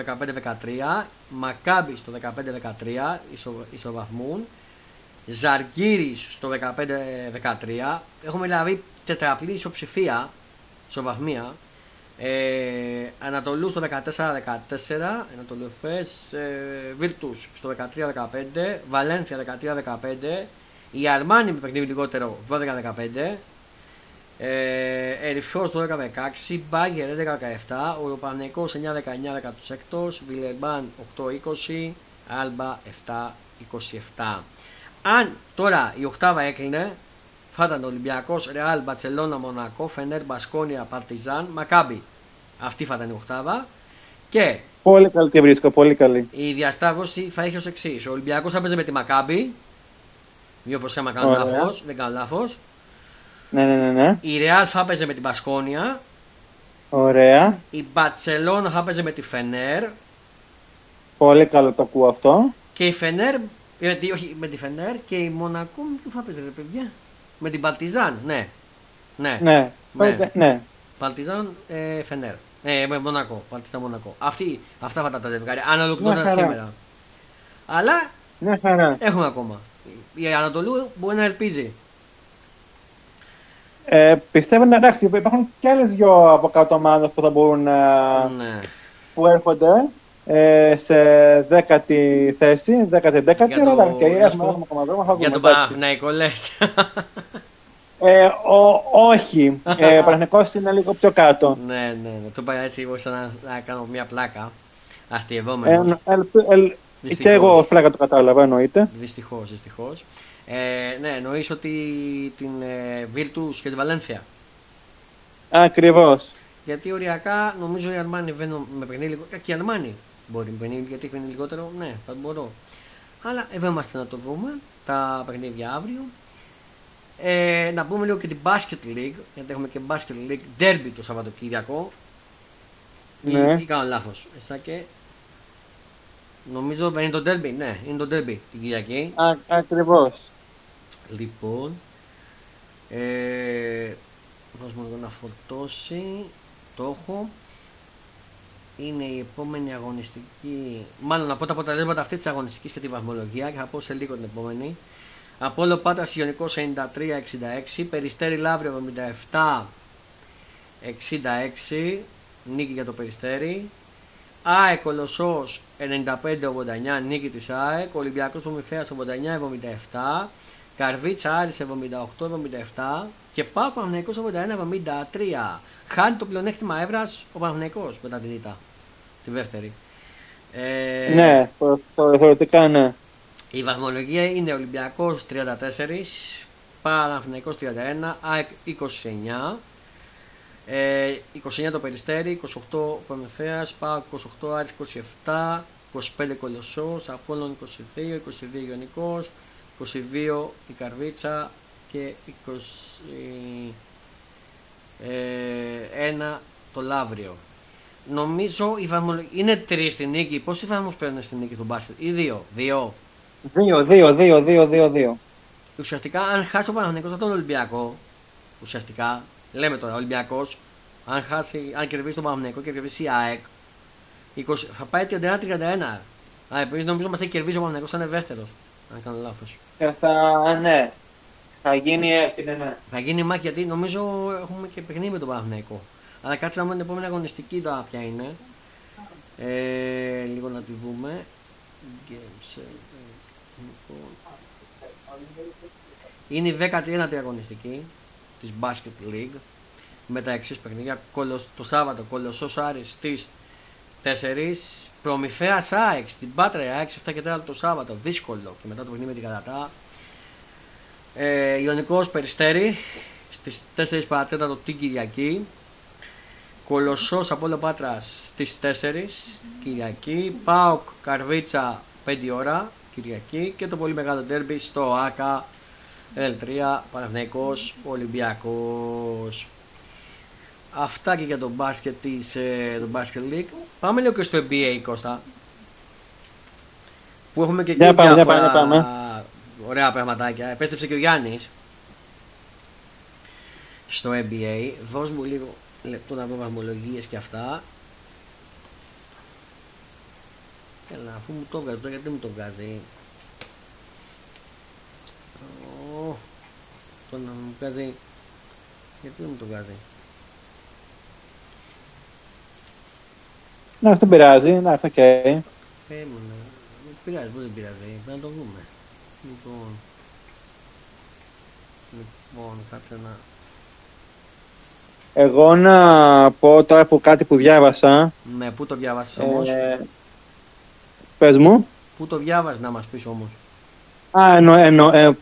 15-13. Μακάμπι στο 15-13. Ισο, ισοβαθμούν. Ζαργκύρης στο 15-13. Έχουμε δηλαδή τετραπλή ισοψηφία ισοβαθμία ε, Ανατολούς στο 14-14, Ανατολού Εφές, ε, Βίρτους στο 13-15, Βαλένθια 13-15, η Αρμάνι με παιχνίδι λιγότερο 12-15, ε, Ερυφός 12-16, Μπάγκερ 11-17, ο Πανεκός 9-19 16, Βιλερμπάν 8-20, Άλμπα 7-27. Αν τώρα η οκτάβα έκλεινε, θα ήταν Ολυμπιακός, Ρεάλ, Μπαρσελόνα, Μονακό, Φενέρ, Μπασκόνια, Παρτιζάν, Μακάμπι. Αυτή θα ήταν η οκτάβα. Και Πολύ καλή τη βρίσκω, πολύ καλή. η διασταύρωση θα έχει ως εξής. Ο Ολυμπιακός θα παίζει με τη Μακάμπι. Δύο φορές άμα κάνω Ωραία. λάθος. Δεν κάνω λάθος. Ναι, ναι, ναι, ναι. Η Ρεάλ θα παίζει με την Μπασκόνια. Ωραία. Η Μπαρσελόνα θα παίζει με τη Φενέρ. Πολύ καλό το ακούω αυτό. Και η Φενέρ. ε, τι- όχι, με τη Φενέρ και η Μονακό. Με τι θα παίζει, ρε παιδιά; Με την Παρτιζάν, ναι. Ναι. Ναι. Ναι. Ναι. ναι. Παρτιζάν ε, Φενέρ. Ε, με Μονακό. Παρτιζάν Μονακό. Αυτή, αυτά θα ήταν τα ζευγάρια. Αν Μια ολοκληρώνονταν χαρά. σήμερα. Αλλά Μια χαρά. έχουμε ακόμα. Η Ανατολού μπορεί να ελπίζει. Ε, πιστεύω να εντάξει, υπάρχουν και άλλες δύο από κάτω ομάδες που θα μπορούν να. Ναι. που έρχονται ε, σε δέκατη θέση, δέκατη δέκατη, Για το- αλλά και να σου έχουμε πω, έχουμε ακόμα δρόμο, θα Για δούμε, τον εντάξει. Παναθηναϊκό λες. Ε, ο, όχι, ε, ο Παναθηναϊκός είναι λίγο πιο κάτω. ναι, ναι, ναι. Το είπα έτσι εγώ σαν να, να κάνω μια πλάκα. Ε, Αστειευόμενος. ελ, ελ, και Δυστυχώς. εγώ φλάκα το κατάλαβα, εννοείται. Δυστυχώς, δυστυχώς. Ε, ναι, εννοείς ότι την ε, Virtus και τη Βαλένθια. Ακριβώς. Γιατί οριακά νομίζω η Αρμάνι βαίνω με παιχνίδι λίγο. Και η Αρμάνι μπορεί με παιχνίδι γιατί έχει παιχνίδι λιγότερο. Ναι, θα μπορώ. Αλλά εδώ είμαστε να το δούμε. Τα παιχνίδια αύριο. Ε, να πούμε λίγο και την Basket League. Γιατί έχουμε και Basket League Derby το Σαββατοκύριακο. Ναι. Ή, ή κάνω λάθος. Εσά και. Νομίζω είναι το Derby. Ναι, είναι το Derby την Κυριακή. Α, ακριβώς. Λοιπόν, ε, δώσ' μου λίγο να φορτώσει, το έχω. Είναι η επόμενη αγωνιστική, μάλλον να πω τα αποτελέσματα αυτή της αγωνιστικής και τη βαθμολογία και θα πω σε λίγο την επόμενη. Απόλο Πάτρας Ιωνικός 93-66, Περιστέρι Λαύριο 77-66, νίκη για το Περιστέρι. ΑΕΚ Κολοσσός 95-89 νίκη της ΑΕΚ. Ολυμπιακός Προμηθέας 89-77. Καρβίτσα Άρης 78-77. Και πάω Παναθηναϊκός 81-73. Χάνει το πλεονέκτημα έδρας ο Παναθηναϊκός μετά την ήττα. Τη δεύτερη. Ε, ναι, θεωρητικά ναι. Η βαθμολογία είναι Ολυμπιακός 34, Παναθηναϊκός 31, ΑΕΚ 29, ε, 29 το Περιστέρι, 28 Προμηθέας, ΠΑΟΚ 28, Άρης 27, 25 Κολοσσός, Απόλλων 22, 22 Ιωνικός, 22 η Καρβίτσα και 21 το Λαύριο. Νομίζω η βαθμολογία είναι τρεις στην νίκη. Πόσοι βαθμού παίρνουν στην νίκη του μπάσκετ, ή δύο; Δύο. Δύο, δύο, δύο, δύο, δύο, δύο. Ουσιαστικά, αν χάσει ο Παναγενικό από τον Ολυμπιακό, ουσιαστικά, λέμε τώρα, Ολυμπιακός, αν, χάσει, αν κερδίσει τον Παναγενικό και κερδίσει η ΑΕΚ, 20, θα πάει 31-31. Α, επίσης νομίζω μας έχει κερδίσει ο Παναγενικό, θα είναι δεύτερο. Αν κάνω λάθος. Ε, θα, ναι. Θα γίνει έτσι, ναι, ναι. Θα γίνει μάχη γιατί νομίζω έχουμε και παιχνίδι με τον Παναγενικό. Αλλά κάτσε να δούμε την επόμενη αγωνιστική τώρα ποια είναι. Ε, λίγο να τη δούμε. Games, λοιπόν. Είναι η 19η αγωνιστική της Basket League με τα εξής παιχνίδια. Το Σάββατο Κολοσσός Άρης στις 4. Προμηθέας ΑΕΚ στην Πάτρα ΑΕΚ 7 και 4 το Σάββατο. Δύσκολο και μετά το παιχνίδι με την Κατατά. Ε, Ιωνικός Περιστέρη στις 4 παρατέταρτο την Κυριακή. Κολοσσός από όλο Πάτρας στις 4 Κυριακή. Πάοκ Καρβίτσα 5 ώρα Κυριακή. Και το πολύ μεγάλο τέρμπι στο ΆΚΑ L3 Παναθηναϊκός Ολυμπιακός. Αυτά και για τον μπάσκετ της ε, το Basket League. Πάμε λίγο και στο NBA Κώστα. Που έχουμε και εκεί διάφορα ωραία πραγματάκια. Επέστρεψε και ο Γιάννης στο NBA. Δώσ' μου λίγο λεπτό να δω βαθμολογίες και αυτά. Έλα, αφού μου το βγάζει τώρα, γιατί μου το βγάζει. Oh, το να μου βγάζει. Γιατί δεν μου το βγάζει. Να, αυτό πειράζει, να, αυτό και. Έμουνα. Δεν πειράζει, δεν πειράζει, πρέπει να το δούμε. Λοιπόν. Λοιπόν, κάτσε να εγώ να πω τώρα από κάτι που διάβασα. Ναι, πού το διάβασες όμως; Ε, πες μου. Πού το διάβασες να μας πεις όμως; Α, εννο, εννο, ε,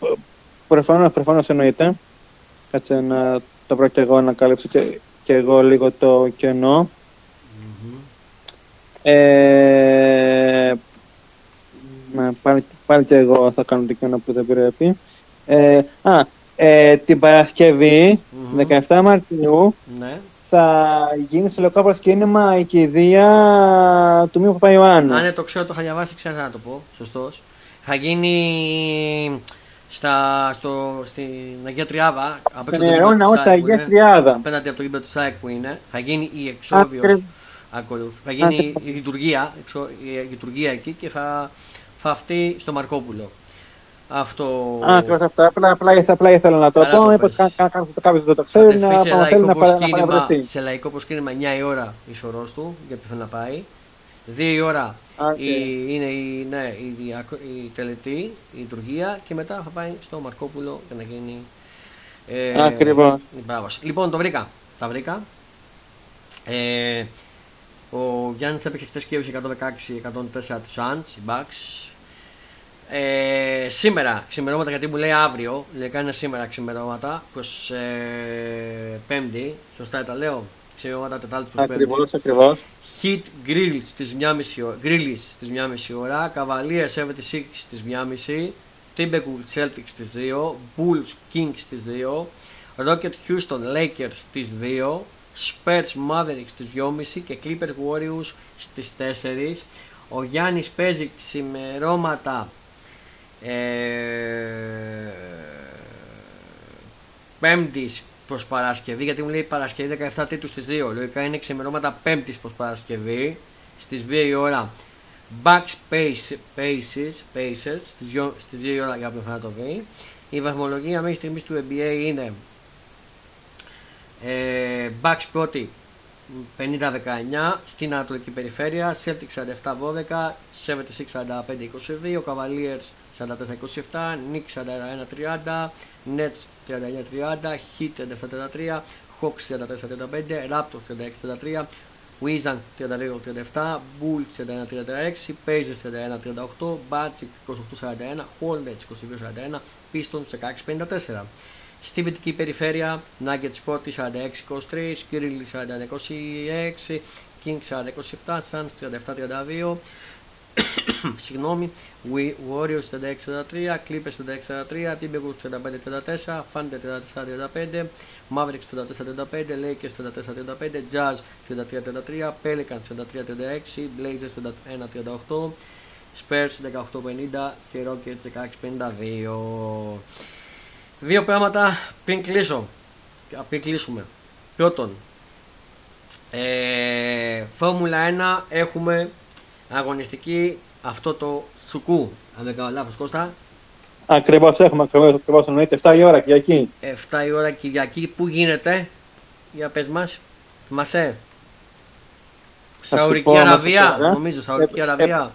προφανώς, προφανώς εννοείται. Κάτσε να το βρω και εγώ να καλύψω και, και εγώ λίγο το κενό. Mm-hmm. Ε, πάλι, πάλι και εγώ θα κάνω το κενό που δεν πρέπει. Ε, α, ε, την Παρασκευή, mm-hmm. 17 Μαρτιού, ναι. θα γίνει στο λευκό προσκύνημα η κηδεία του Μίου Παπαϊωάννου. Αν ναι, το ξέρω, το είχα διαβάσει, ξέρω να το πω. Σωστός. Θα γίνει στα, στο, στην Αγία Τριάδα. Στον ιερό ναό τη Αγία Τριάδα. Απέναντι από το γήπεδο του ΣΑΕΚ που είναι. Θα γίνει η εξόβιο. Θα γίνει η λειτουργία, η λειτουργία εκεί και θα, θα αυτή στο Μαρκόπουλο. Αυτό... Α, ακριβώς αυτά. Απλά, απλά, απλά ήθελα να το πω. Μήπως κάποιος δεν το ξέρει να θέλει να παραβρεθεί. Σε λαϊκό προσκύνημα 9 η ώρα η σωρός του, γιατί θέλει να πάει. 2 η ώρα okay. η, είναι η, ναι, η, η, η τελετή, η λειτουργία και μετά θα πάει στο Μαρκόπουλο για να γίνει ε, Ακριβώς. η Λοιπόν, το βρήκα. Τα βρήκα. Ε, ο Γιάννης έπαιξε χτες και 116-104 του Suns, οι Bucks. Ε, σήμερα, ξημερώματα γιατί μου λέει αύριο, λέει κάνει σήμερα ξημερώματα, προς ε, πέμπτη, σωστά τα λέω, ξημερώματα τετάλτη προς πέμπτη. Ακριβώς, ακριβώς. Heat Grill στις 1.30 ώρα, Grillis στις 1.30 ώρα, Cavaliers 76 στις 1.30, Timberwolves Celtics στις 2, Bulls Kings στις 2, Rocket Houston Lakers στις 2, Spurs Mavericks στις 2.30 και Clippers Warriors στις 4. Ο Γιάννης παίζει ξημερώματα ε, Πέμπτης προς Παρασκευή, γιατί μου λέει Παρασκευή 17 Τρίτου στις 2. Λογικά είναι ξημερώματα Πέμπτης προς Παρασκευή στις 2 η ώρα. Backspace Paces, Pacers στις 2 η ώρα για όποιον θα το βρει. Η βαθμολογία μέχρι στιγμής του NBA είναι ε, Bucks πρώτη 50-19 στην Ανατολική Περιφέρεια, Celtic 47-12, 76-45-22, Cavaliers 44-27, Knicks 41-30, Nets 39-30, Heat 37-33, Hawks 34-35, Raptors 36-33, Wizards 32-37, Bulls 31-36, Pacers 31-38, Magic 28-41, Hornets 22-41, Pistons 16-54. Στη βυτική περιφέρεια, Nuggets Sporty 46-23, Kirill 41-26, Kings 47, Suns 37-32, συγγνώμη, Warriors 36-43, Clippers 36-43, Timberwolves 35-34, Thunder 34-35, Mavericks 34-35, Lakers 34-35, Jazz 33-33, Pelicans 33-36, Blazers 31-38, Spurs 18-50 και Rockets 16-52. Δύο πράγματα πριν κλείσω. Πριν κλείσουμε. Πρώτον, ε, Φόρμουλα 1 έχουμε αγωνιστική αυτό το σουκού. Αν δεν κάνω λάθος Κώστα. Ακριβώς έχουμε, ακριβώς εννοείται. 7 η ώρα Κυριακή. 7 η ώρα Κυριακή. Πού γίνεται, για πες μας, θυμάσαι; Σαουρική Αραβία, ε. νομίζω, Σαουρική ε, Αραβία.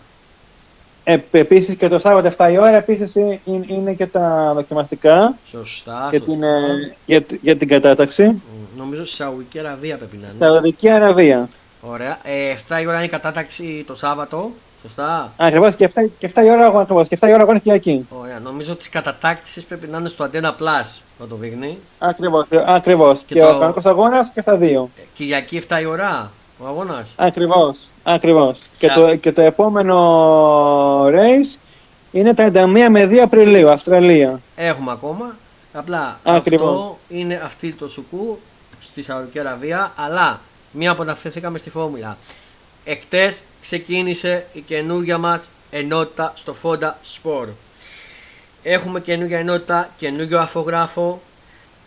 Ε, Επίσης και το Σάββατο 7 η ώρα επίσης είναι και τα δοκιμαστικά. Σωστά. Για την, για, για την κατάταξη. Νομίζω Σαουδική Αραβία πρέπει να είναι. Σαουδική Αραβία. Ωραία. Ε, 7 η ώρα είναι η κατάταξη το Σάββατο. Σωστά. Ακριβώς και 7, και 7 η ώρα αγώνα. Ακριβώς, και 7 η ώρα αγώνα Κυριακή. Ωραία. Νομίζω ότι τις κατατάξεις πρέπει να είναι στο Αντένα Plus να το δείχνει. Ακριβώς. Ακριβώς. Και, και το... ο κανονικό αγώνας και στα δύο. Ε, Κυριακή 7 η ώρα ο αγώνας. Ακριβώς. Ακριβώς. Και, το, και το επόμενο race είναι 31 με 2 Απριλίου, Αυστραλία. Έχουμε ακόμα. Απλά Ακριβώς. αυτό είναι αυτή το σουκού στη Σαουδική Αραβία, αλλά μία που αναφερθήκαμε στη φόρμουλα. Εκτές ξεκίνησε η καινούργια μας ενότητα στο Fonda Sport. Έχουμε καινούργια ενότητα, καινούργιο αφογράφο,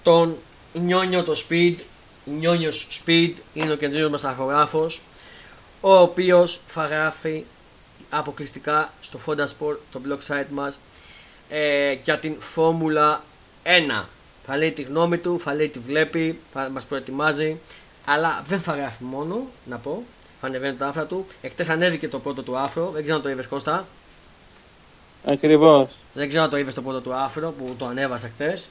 τον Νιόνιο το Speed, Νιόνιος Speed είναι ο καινούργιος μας αφογράφος, ο οποίος θα γράφει αποκλειστικά στο Fonda Sport, το blog site μας, ε, για την Φόρμουλα 1. Θα λέει τη γνώμη του, θα λέει τι βλέπει, θα μας προετοιμάζει, αλλά δεν θα γράφει μόνο, να πω, θα ανεβαίνει τα άφρα του. Εκτές ανέβηκε το πρώτο του άφρο, δεν ξέρω αν το είδες Κώστα. Ακριβώς. Δεν ξέρω αν το είδες το πρώτο του άφρο που το ανέβασα χτες.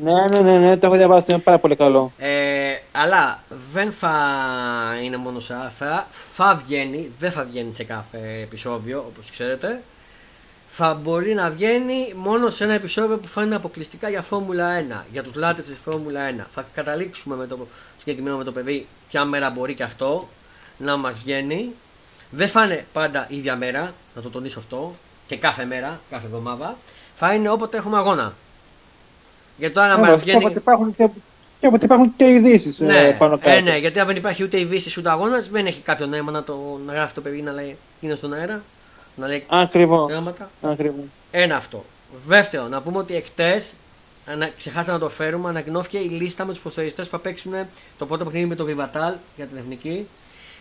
Ναι, ναι, ναι, ναι, το έχω διαβάσει, είναι πάρα πολύ καλό. Ε, αλλά δεν θα είναι μόνο σε άφρα, θα βγαίνει, δεν θα βγαίνει σε κάθε επεισόδιο όπως ξέρετε. Θα μπορεί να βγαίνει μόνο σε ένα επεισόδιο που θα είναι αποκλειστικά για Φόρμουλα 1, για τους λάτρες της Φόρμουλα 1. Θα καταλήξουμε με το συγκεκριμένο με το παιδί ποια μέρα μπορεί και αυτό να μας βγαίνει. Δεν θα είναι πάντα ίδια μέρα, να το τονίσω αυτό, και κάθε μέρα, κάθε εβδομάδα. Θα είναι όποτε έχουμε αγώνα. Γιατί το ένα μέρα βγαίνει. Όποτε υπάρχουν και, και όποτε υπάρχουν και ειδήσεις ε, ναι, πάνω κάτω. Ε, ναι, γιατί αν δεν υπάρχει ούτε ειδήσεις ούτε αγώνας, δεν έχει κάποιο νόημα να, το, να γράφει το παιδί να λέει είναι στον αέρα. Να λέει Ακριβώς. Ακριβώς. Ένα αυτό. Δεύτερο, να πούμε ότι εκτέ, ξεχάσαμε να το φέρουμε, ανακοινώθηκε η λίστα με τους προθεριστέ που θα παίξουν το πρώτο παιχνίδι με το Vivatal για την εθνική,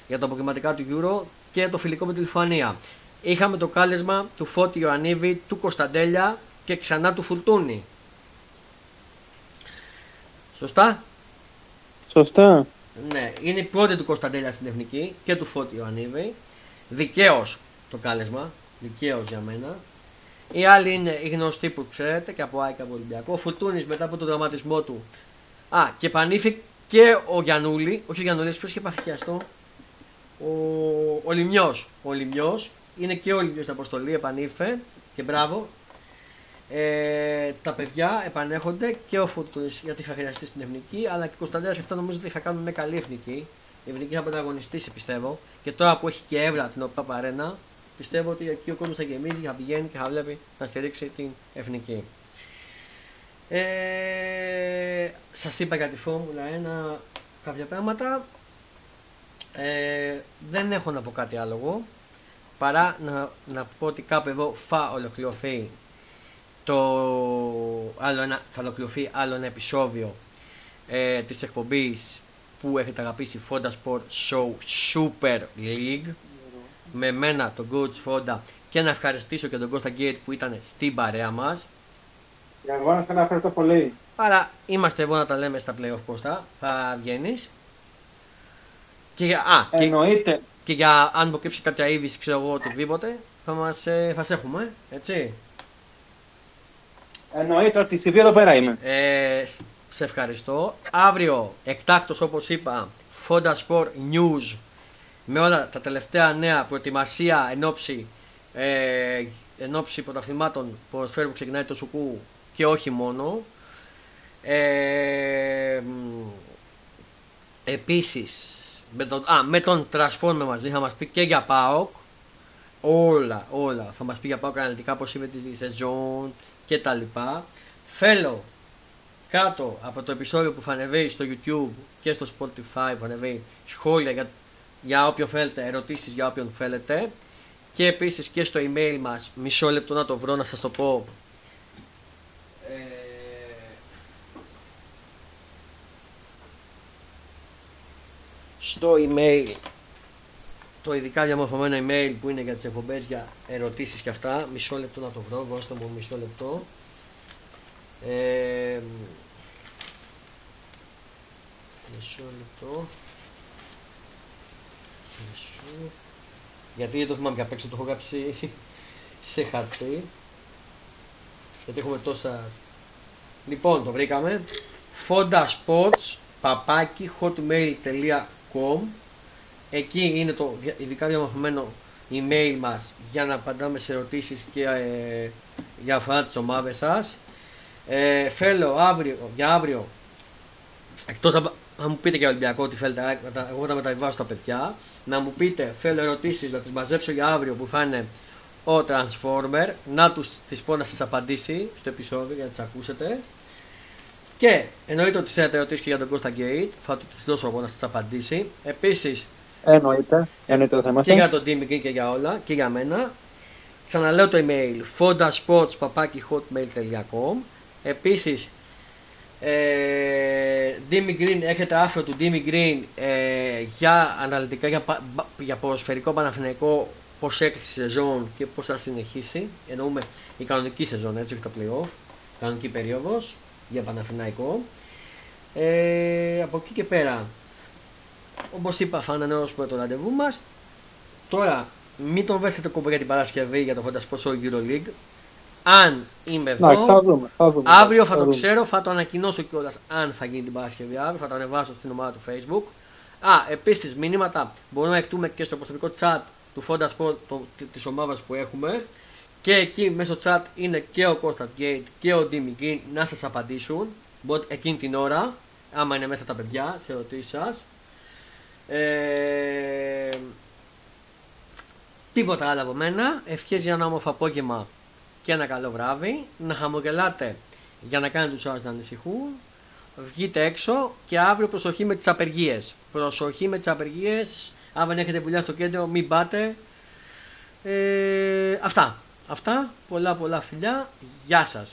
για τα αποκριματικά του Euro και το φιλικό με τη Λιθουανία. Είχαμε το κάλεσμα του Φώτη Ιωαννίδη, του Κωνσταντέλια και ξανά του Φουλτούνη. Σωστά; Σωστά. Ναι, είναι η πρώτη του Κωνσταντέλια στην εθνική και του Φώτη Ιωαννίδη. Δικαίως το κάλεσμα. Δικαίως για μένα. Οι άλλοι είναι οι γνωστοί που ξέρετε και από Άικα από Ολυμπιακό. Ο Φουτούνης μετά από τον δραματισμό του. Α, και πανήφη και ο Γιανούλη. Όχι ο Γιανούλης, ποιος είχε παθιαστό. Ο, ο Λιμιός. Ο Λιμιός. Είναι και ο Λιμιός στην αποστολή, επανήλθε. Και μπράβο. Ε, τα παιδιά επανέρχονται και ο Φουτούνη γιατί θα χρειαστεί στην εθνική. Αλλά και ο Κωνσταντέλια αυτά νομίζω ότι θα κάνουν μια καλή εθνική. Η εθνική θα πρωταγωνιστήσει πιστεύω. Και τώρα που έχει και εύρα την οποία παρένα, πιστεύω ότι εκεί ο κόσμος θα γεμίζει, θα πηγαίνει και θα βλέπει να στηρίξει την εθνική. Ε, σας είπα για τη Φόρμουλα 1 κάποια πράγματα. Ε, δεν έχω να πω κάτι άλλο εγώ παρά να, να πω ότι κάπου εδώ θα ολοκληρωθεί το άλλο ένα, θα ολοκληρωθεί άλλο ένα επεισόδιο ε, της εκπομπής που έχετε αγαπήσει Fonda Sport Show Super League με μένα τον coach Fonda και να ευχαριστήσω και τον Κώστα Γκέιτ που ήταν στην παρέα μας για εγώ να σε ευχαριστώ πολύ. Άρα είμαστε εδώ να τα λέμε στα playoff Κώστα, θα βγαίνεις Και, για- α, και, Εννοείται. και για αν προκύψει κάποια είδηση, ξέρω εγώ, οτιδήποτε, θα μας ε, θα σε έχουμε, έτσι. Εννοείται ότι στη βία εδώ πέρα είμαι. Ε, σ- σε ευχαριστώ. Αύριο, εκτάκτος όπως είπα, Fonda Sport News με όλα τα τελευταία νέα προετοιμασία εν ώψη, ε, εν ώψη πρωταθλημάτων ποδοσφαίρου που ξεκινάει το Σουκού και όχι μόνο. Ε, μ, επίσης, με τον, α, με τον Transformer μαζί θα μας πει και για ΠΑΟΚ όλα, όλα. Θα μας πει για ΠΑΟΚ αναλυτικά πώς είπε τη σεζόν και τα λοιπά. Θέλω κάτω από το επεισόδιο που θα ανεβεί στο YouTube και στο Spotify που θα ανεβεί σχόλια για, για όποιον θέλετε, ερωτήσεις για όποιον θέλετε και επίσης και στο email μας, μισό λεπτό να το βρω να σας το πω. Ε, στο email το ειδικά διαμορφωμένο email που είναι για τις εκπομπές για ερωτήσεις και αυτά μισό λεπτό να το βρω, δώστε μου μισό λεπτό. Ε, μισό λεπτό. Μισό. Γιατί δεν το θυμάμαι και απ' έξω το έχω γράψει σε χαρτί. Γιατί έχουμε τόσα. Λοιπόν το βρήκαμε. Fonda Sports παπάκι hotmail.com Εκεί είναι το δια- ειδικά διαμορφωμένο email μας για να απαντάμε σε ερωτήσεις και ε, για αφορά τις ομάδες σας. Ε, θέλω αύριο, για αύριο, εκτός να, να μου πείτε για Ολυμπιακός τι θέλετε, α, να τα- εγώ θα μεταβιβάσω στα παιδιά, να μου πείτε θέλω ερωτήσεις να τις μαζέψω για αύριο που θα είναι ο Transformer, να τους τις πω να σας απαντήσει στο επεισόδιο για να τις ακούσετε. Και εννοείται ότι θέλετε ερωτήσεις και για τον Κώστα Gate, θα τους τις δώσω εγώ να σας απαντήσει. Επίσης, Εννοείται. Εννοείται το θέμα και για αυτό. τον Team Green και για όλα και για μένα. Ξαναλέω το email fondasports.hotmail.com Επίσης ε, Dimmy Green, έχετε άρθρο του Dimmy Green ε, για αναλυτικά για, πα- μπα- για ποδοσφαιρικό Παναθηναϊκό πώς έκλεισε η σεζόν και πώς θα συνεχίσει. Εννοούμε η κανονική σεζόν, έτσι, όχι το playoff. Κανονική περίοδος για Παναθηναϊκό. Ε, από εκεί και πέρα όπως είπα θα ανανεώσουμε το ραντεβού μας Τώρα μην τον βέσετε κόμπο για την Παρασκευή για το Honda Sports Show Euroleague Αν είμαι Εντάξει, θα εδώ δούμε. Θα δούμε. Αύριο θα το δούμε. ξέρω, θα το ανακοινώσω κιόλας αν θα γίνει την Παρασκευή αύριο, θα το ανεβάσω στην ομάδα του Facebook. Α, επίσης μηνύματα μπορούμε να εκτούμε και στο προσωπικό chat του Fonda Sport το, της ομάδας που έχουμε και εκεί μέσω chat είναι και ο Κώστας Gate και ο Dimmy Green να σας απαντήσουν Μπορείτε εκείνη την ώρα, άμα είναι μέσα τα παιδιά, σε ερωτήσεις σας. Ε, τίποτα άλλο από μένα. Ευχές για ένα όμορφο απόγευμα και ένα καλό βράδυ. Να χαμογελάτε για να κάνετε τους άλλους να ανησυχούν. Βγείτε έξω και αύριο προσοχή με τις απεργίες. Προσοχή με τις απεργίες. Αν δεν έχετε δουλειά στο κέντρο μην πάτε. Ε, αυτά. Αυτά. Πολλά πολλά φιλιά. Γεια σας.